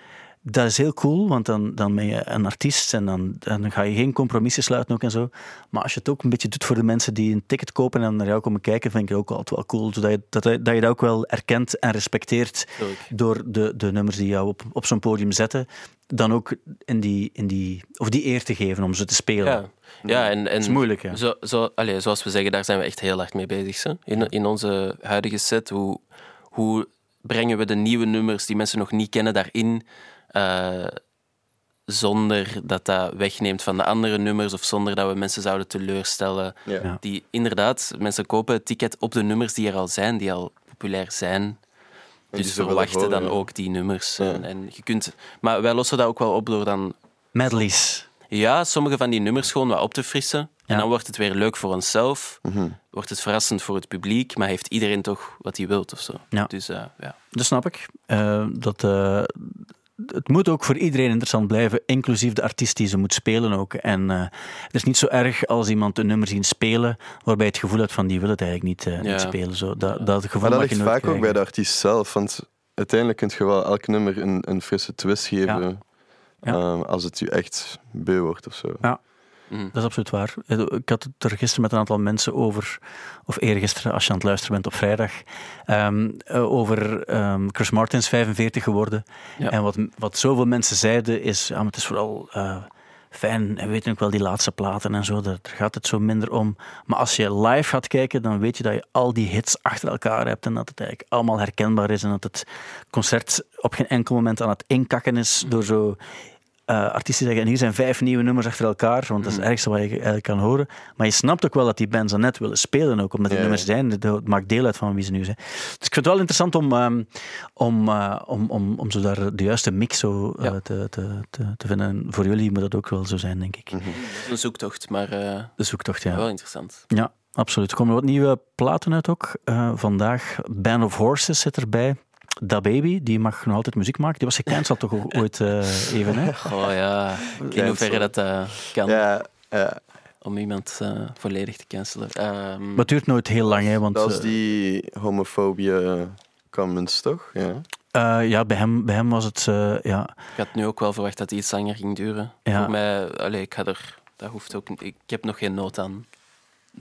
dat is heel cool, want dan, dan ben je een artiest en dan, dan ga je geen compromissen sluiten ook en zo. Maar als je het ook een beetje doet voor de mensen die een ticket kopen en naar jou komen kijken, vind ik het ook altijd wel cool. Zodat je dat, dat je dat ook wel erkent en respecteert door de, de nummers die jou op, op zo'n podium zetten. Dan ook in die, in die, of die eer te geven om ze te spelen. Ja, ja en, en Dat is moeilijk, ja. Zo, zo, allee, zoals we zeggen, daar zijn we echt heel hard mee bezig. Hè? In, in onze huidige set, hoe, hoe brengen we de nieuwe nummers die mensen nog niet kennen daarin, eh, zonder dat dat wegneemt van de andere nummers of zonder dat we mensen zouden teleurstellen. Ja. Ja. Die inderdaad, mensen kopen het ticket op de nummers die er al zijn, die al populair zijn. Dus verwachten dan ook die nummers. Ja. En, en je kunt, maar wij lossen dat ook wel op door dan Medleys. ja, sommige van die nummers gewoon wat op te frissen. En dan wordt het weer leuk voor onszelf. Mhm. Wordt het verrassend voor het publiek, maar heeft iedereen toch wat hij wilt of zo. Ja. Dus eh, ja. Dat snap ik. Eh, dat, eh, het moet ook voor iedereen interessant blijven, inclusief de artiest die ze moet spelen ook. En eh, het is niet zo erg als iemand een nummer zien spelen, waarbij je het gevoel hebt van die wil het eigenlijk niet, eh, Ja. niet spelen. Zo, dat, dat gevoel Maar dat mag ligt vaak ook bij de artiest zelf. Want uiteindelijk kun je wel elk nummer een, een frisse twist geven. Ja. Ja. ehm, als het je echt beu wordt of zo. Mhm. Dat is absoluut waar. Eh, Ik had het er gisteren met een aantal mensen over, of eergisteren, als je aan het luisteren bent op vrijdag, ehm, eh, over ehm, Chris Martin is 45 geworden. Ja. En wat, wat zoveel mensen zeiden is, ja, maar het is vooral eh, fijn, en we weten ook wel die laatste platen en zo, daar gaat het zo minder om. Maar als je live gaat kijken, dan weet je dat je al die hits achter elkaar hebt en dat het eigenlijk allemaal herkenbaar is en dat het concert op geen enkel moment aan het inkakken is door zo eh, artiesten zeggen, en hier zijn vijf nieuwe nummers achter elkaar, want dat is het ergste wat je eigenlijk kan horen. Maar je snapt ook wel dat die bands dan net willen spelen, ook omdat die Ja, nummers zijn, dat- maakt deel uit van wie ze nu zijn. Dus ik vind het wel interessant om, ehm, om, eh, om, om, om zo daar de juiste mix zo, eh, Ja. te, te, te, te vinden. En voor jullie moet dat ook wel zo zijn, denk ik. Is een zoektocht, maar eh, De zoektocht, ja. wel interessant. Ja, absoluut. Er komen wat nieuwe platen uit ook. Eh, vandaag Band of Horses zit erbij. Da Baby, die mag nog altijd muziek maken. Die was gecanceld toch ooit eh, even, hè? Oh ja, in hoeverre dat eh, kan Ja, ja. om iemand eh, volledig te cancelen. Ehm, Maar het duurt nooit heel lang, hè? Want, dat was die homofobie comments, toch? Ja. eh, ja, bij hem, bij hem was het... eh, ja, ik had nu ook wel verwacht dat het iets langer ging duren. Ja. Voor mij, allee, ik ga er, dat hoeft ook. Ik heb nog geen nood aan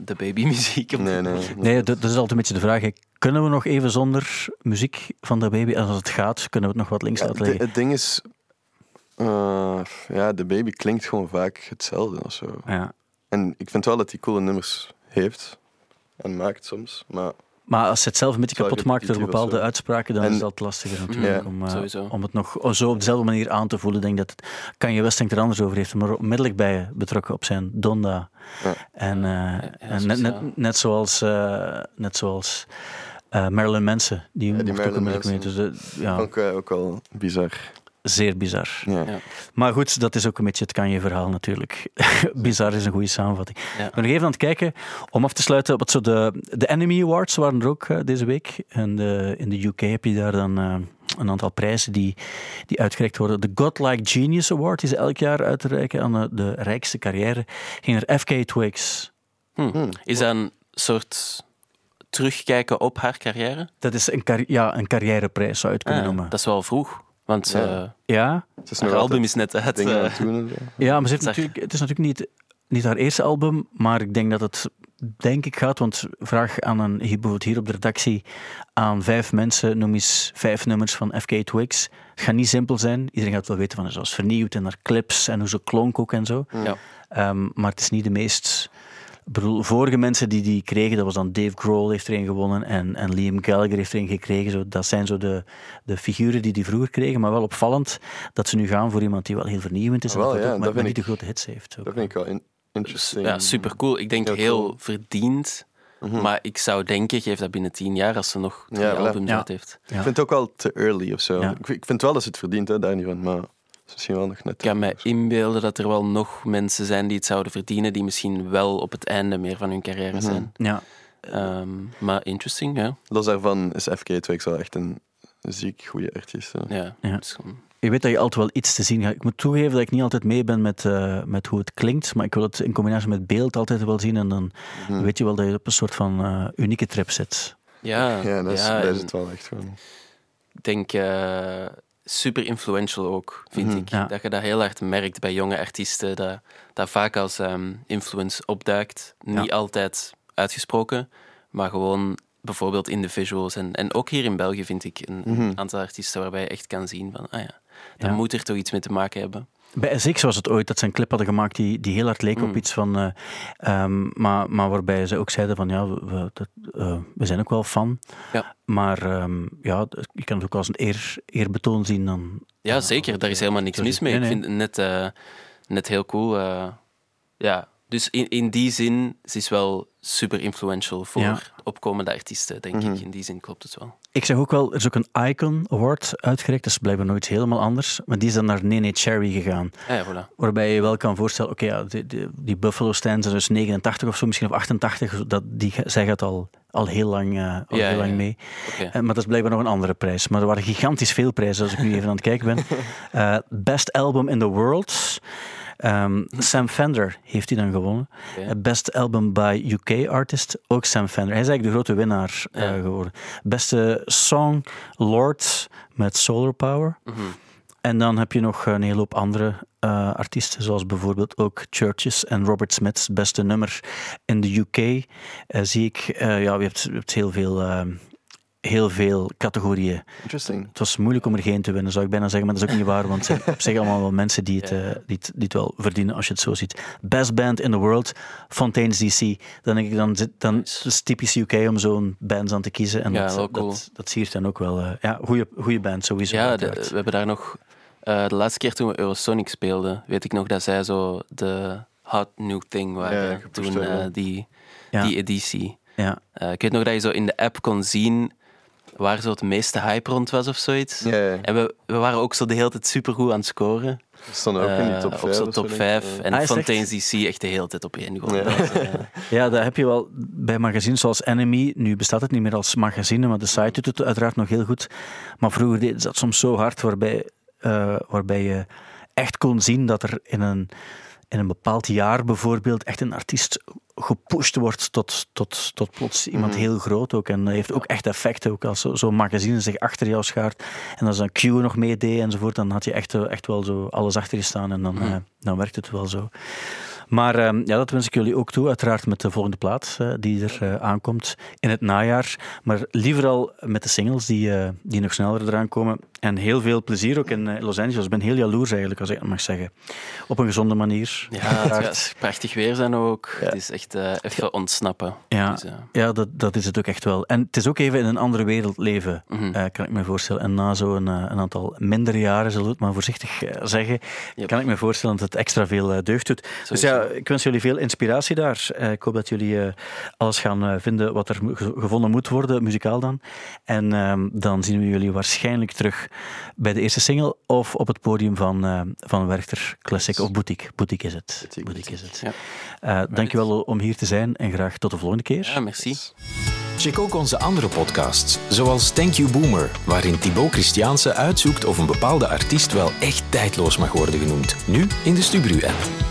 de babymuziek. Nee, nee. moment. nee, dat, dat is altijd een beetje de vraag. hè. Kunnen we nog even zonder muziek van Da Baby? En als het gaat, kunnen we het nog wat links Ja, laten de- liggen. het ding is... eh, ja, de baby klinkt gewoon vaak hetzelfde of zo. Ja. En ik vind wel dat hij coole nummers heeft. En maakt soms. Maar Maar als je het zelf een beetje kapot maakt door bepaalde uitspraken, dan En- is dat lastiger natuurlijk. Ja, om, eh, om het nog zo op dezelfde manier aan te voelen. Ik denk dat het, Kanye West denkt er anders over heeft, maar onmiddellijk bij betrokken op zijn Donda. Ja. En, eh, ja, en net, net, net zoals, eh, net zoals eh, Marilyn Manson, die, die mocht ook Marilyn onmiddellijk mee. Dus, ja, ook, ook wel bizar. Zeer bizar. Ja. Ja. Maar goed, dat is ook een beetje het Kanye-verhaal natuurlijk. bizar is een goede samenvatting. Ja. Ik ben nog even aan het kijken, om af te sluiten, wat zo de, de Enemy Awards waren er ook eh, deze week. En de, in de UK heb je daar dan eh, een aantal prijzen die, die uitgereikt worden. De Godlike Genius Award, die ze elk jaar uitreiken aan de, de rijkste carrière, ging naar FK Twigs. Hm. Is dat een soort terugkijken op haar carrière? Dat is een, car- ja, een carrièreprijs, zou je het kunnen Ah, noemen. dat is wel vroeg. Want Ja. eh Ja, Het is haar album is net uit. eh, het doen. Ja, maar ze heeft natuurlijk, het is natuurlijk niet, niet haar eerste album, maar ik denk dat het denk ik gaat, want vraag aan een, hier, bijvoorbeeld hier op de redactie aan vijf mensen, noem eens vijf nummers van FK Twigs. Het gaat niet simpel zijn. Iedereen gaat wel weten van, zoals vernieuwd en haar clips en hoe ze klonk ook en zo. ja. Ehm, maar het is niet de meest Ik bedoel, vorige mensen die die kregen, dat was dan Dave Grohl heeft er een gewonnen en, en Liam Gallagher heeft er een gekregen. Zo, dat zijn zo de, de figuren die die vroeger kregen. Maar wel opvallend dat ze nu gaan voor iemand die wel heel vernieuwend is. Ah, wel, en dat ja, ook, maar, dat niet de grote hits heeft. Zo. Dat vind ik wel in- interesting. Ja, super cool. Ik denk Heel heel, cool. verdiend. Maar ik zou denken, geef dat binnen tien jaar als ze nog drie Ja, albums Ja. uit heeft. Ik vind het ook wel te early of zo. Ja. Ik, ik vind wel dat ze het verdient, hè, daar niet van. Maar is misschien wel nog net. Ik kan me inbeelden dat er wel nog mensen zijn die het zouden verdienen, die misschien wel op het einde meer van hun carrière zijn. Ja, Ehm, maar interesting, ja. Los daarvan is FK Twigs wel echt een ziek goede artiest. hè. ja. Ja. Je weet dat je altijd wel iets te zien gaat. Ik moet toegeven dat ik niet altijd mee ben met, eh, met hoe het klinkt, maar ik wil het in combinatie met beeld altijd wel zien en dan Mhm. weet je wel dat je op een soort van eh, unieke trip zit. ja, Ja, dat is, ja, dat is en het wel echt gewoon. Ik denk eh, super influential ook, vind Mhm. ik. Ja. Dat je dat heel hard merkt bij jonge artiesten, dat, dat vaak als ehm, influence opduikt. Niet Ja. altijd uitgesproken, maar gewoon bijvoorbeeld in de visuals. En, en ook hier in België vind ik een, Mhm. aantal artiesten waarbij je echt kan zien van, ah ja, Ja. moet er toch iets mee te maken hebben. Bij SX was het ooit dat ze een clip hadden gemaakt die, die heel hard leek op Mm. iets van. eh, ehm, maar, maar waarbij ze ook zeiden van ja, we, we, dat, eh, we zijn ook wel fan. Ja. Maar ehm, ja, je kan het ook als een eer, eerbetoon zien dan. Ja, zeker. Daar is helemaal niks mis mee. nee, nee. Ik vind het net, eh, net heel cool. eh, ja. Dus in, in die zin, ze is wel super influential voor Ja. opkomende artiesten, denk Mhm. ik. In die zin klopt het wel. Ik zeg ook wel, er is ook een Icon Award uitgereikt. Dat is blijkbaar nooit helemaal anders. Maar die is dan naar Nene Cherry gegaan. Ah, ja, voilà. Waarbij je wel kan voorstellen, oké, ja, die, die, die Buffalo Stands is dus 89 of zo, misschien of 88. Dat, die, zij gaat al, al heel lang, eh, al Ja, heel lang mee. Eh, maar dat is blijkbaar nog een andere prijs. Maar er waren gigantisch veel prijzen als ik nu even aan het kijken ben. Eh, Best Album in the World. Ehm, Sam Fender heeft hij dan gewonnen. Eh, Best Album by UK Artist, ook Sam Fender. Hij is eigenlijk de grote winnaar eh, geworden. Beste Song, Lord met Solar Power. Mhm. En dan heb je nog een hele hoop andere eh, artiesten, zoals bijvoorbeeld ook Churches en Robert Smith's beste nummer in de UK. zie ik, ja, je hebt, je hebt heel veel. Heel veel categorieën. Interesting. Het was moeilijk om er geen te winnen, zou ik bijna zeggen, maar dat is ook niet waar, want het zijn op zich allemaal wel mensen die het, eh, die, het, die het wel verdienen als je het zo ziet. Best Band in the World, Fontaine's DC. Dan denk ik, dan, dan Nice. het is typisch UK om zo'n bands aan te kiezen. En Ja, dat, cool. dat, dat siert dan ook wel. eh, ja, goede band sowieso. Ja, de- we hebben daar nog... eh, de laatste keer toen we Eurosonic speelden, weet ik nog dat zij zo de hot new thing waren. Ja, toen eh, die, Ja. die editie. ja. Eh, ik weet nog dat je zo in de app kon zien waar zo het meeste hype rond was of zoiets. Ja, ja. En we, we waren ook zo de hele tijd supergoed aan het scoren. We stonden ook in die Eh, top op 5. zo'n top 5. En Ah, is het Fontaine's DC echt de hele tijd op één. Ja. Eh, Ja, dat heb je wel bij magazines zoals Enemy. Nu bestaat het niet meer als magazine, maar de site doet het uiteraard nog heel goed. Maar vroeger deed ze dat soms zo hard, waarbij, eh, waarbij je echt kon zien dat er in een, in een bepaald jaar bijvoorbeeld echt een artiest gepusht wordt tot, tot, tot plots iemand Mhm. heel groot ook. En dat heeft ook echt effecten, ook als zo- zo'n magazine zich achter jou schaart. En als een Q nog meedeed enzovoort, dan had je echt, eh, echt wel zo alles achter je staan en dan, Mhm. eh, dan werkt het wel zo. Maar ehm, ja, dat wens ik jullie ook toe, uiteraard met de volgende plaat eh, die er eh, aankomt in het najaar. Maar liever al met de singles die, eh, die nog sneller eraan komen. En heel veel plezier ook in Los Angeles. Ik ben heel jaloers eigenlijk, als ik het mag zeggen. Op een gezonde manier. ja, het gaat prachtig weer zijn ook. Ja. Het is echt eh, even ontsnappen. Ja, Dus, ja dat, dat is het ook echt wel. En het is ook even in een andere wereld leven, mhm. kan ik me voorstellen. En na zo'n een aantal minder jaren, zullen we het maar voorzichtig zeggen, Yep. kan ik me voorstellen dat het extra veel deugd doet. Dus. Ja, ik wens jullie veel inspiratie daar. Eh, ik hoop dat jullie eh, alles gaan eh, vinden wat er gevonden moet worden, muzikaal dan. En ehm, dan zien we jullie waarschijnlijk terug bij de eerste single of op het podium van, eh, van Werchter Classic of Boutique. Boutique is het. Boutique, Boutique is het. Ja. Eh, dankjewel om hier te zijn en graag tot de volgende keer. ja, merci. Check ook onze andere podcasts, zoals Thank You Boomer, waarin Thibaut Christiaanse uitzoekt of een bepaalde artiest wel echt tijdloos mag worden genoemd. Nu in de Stubru-app.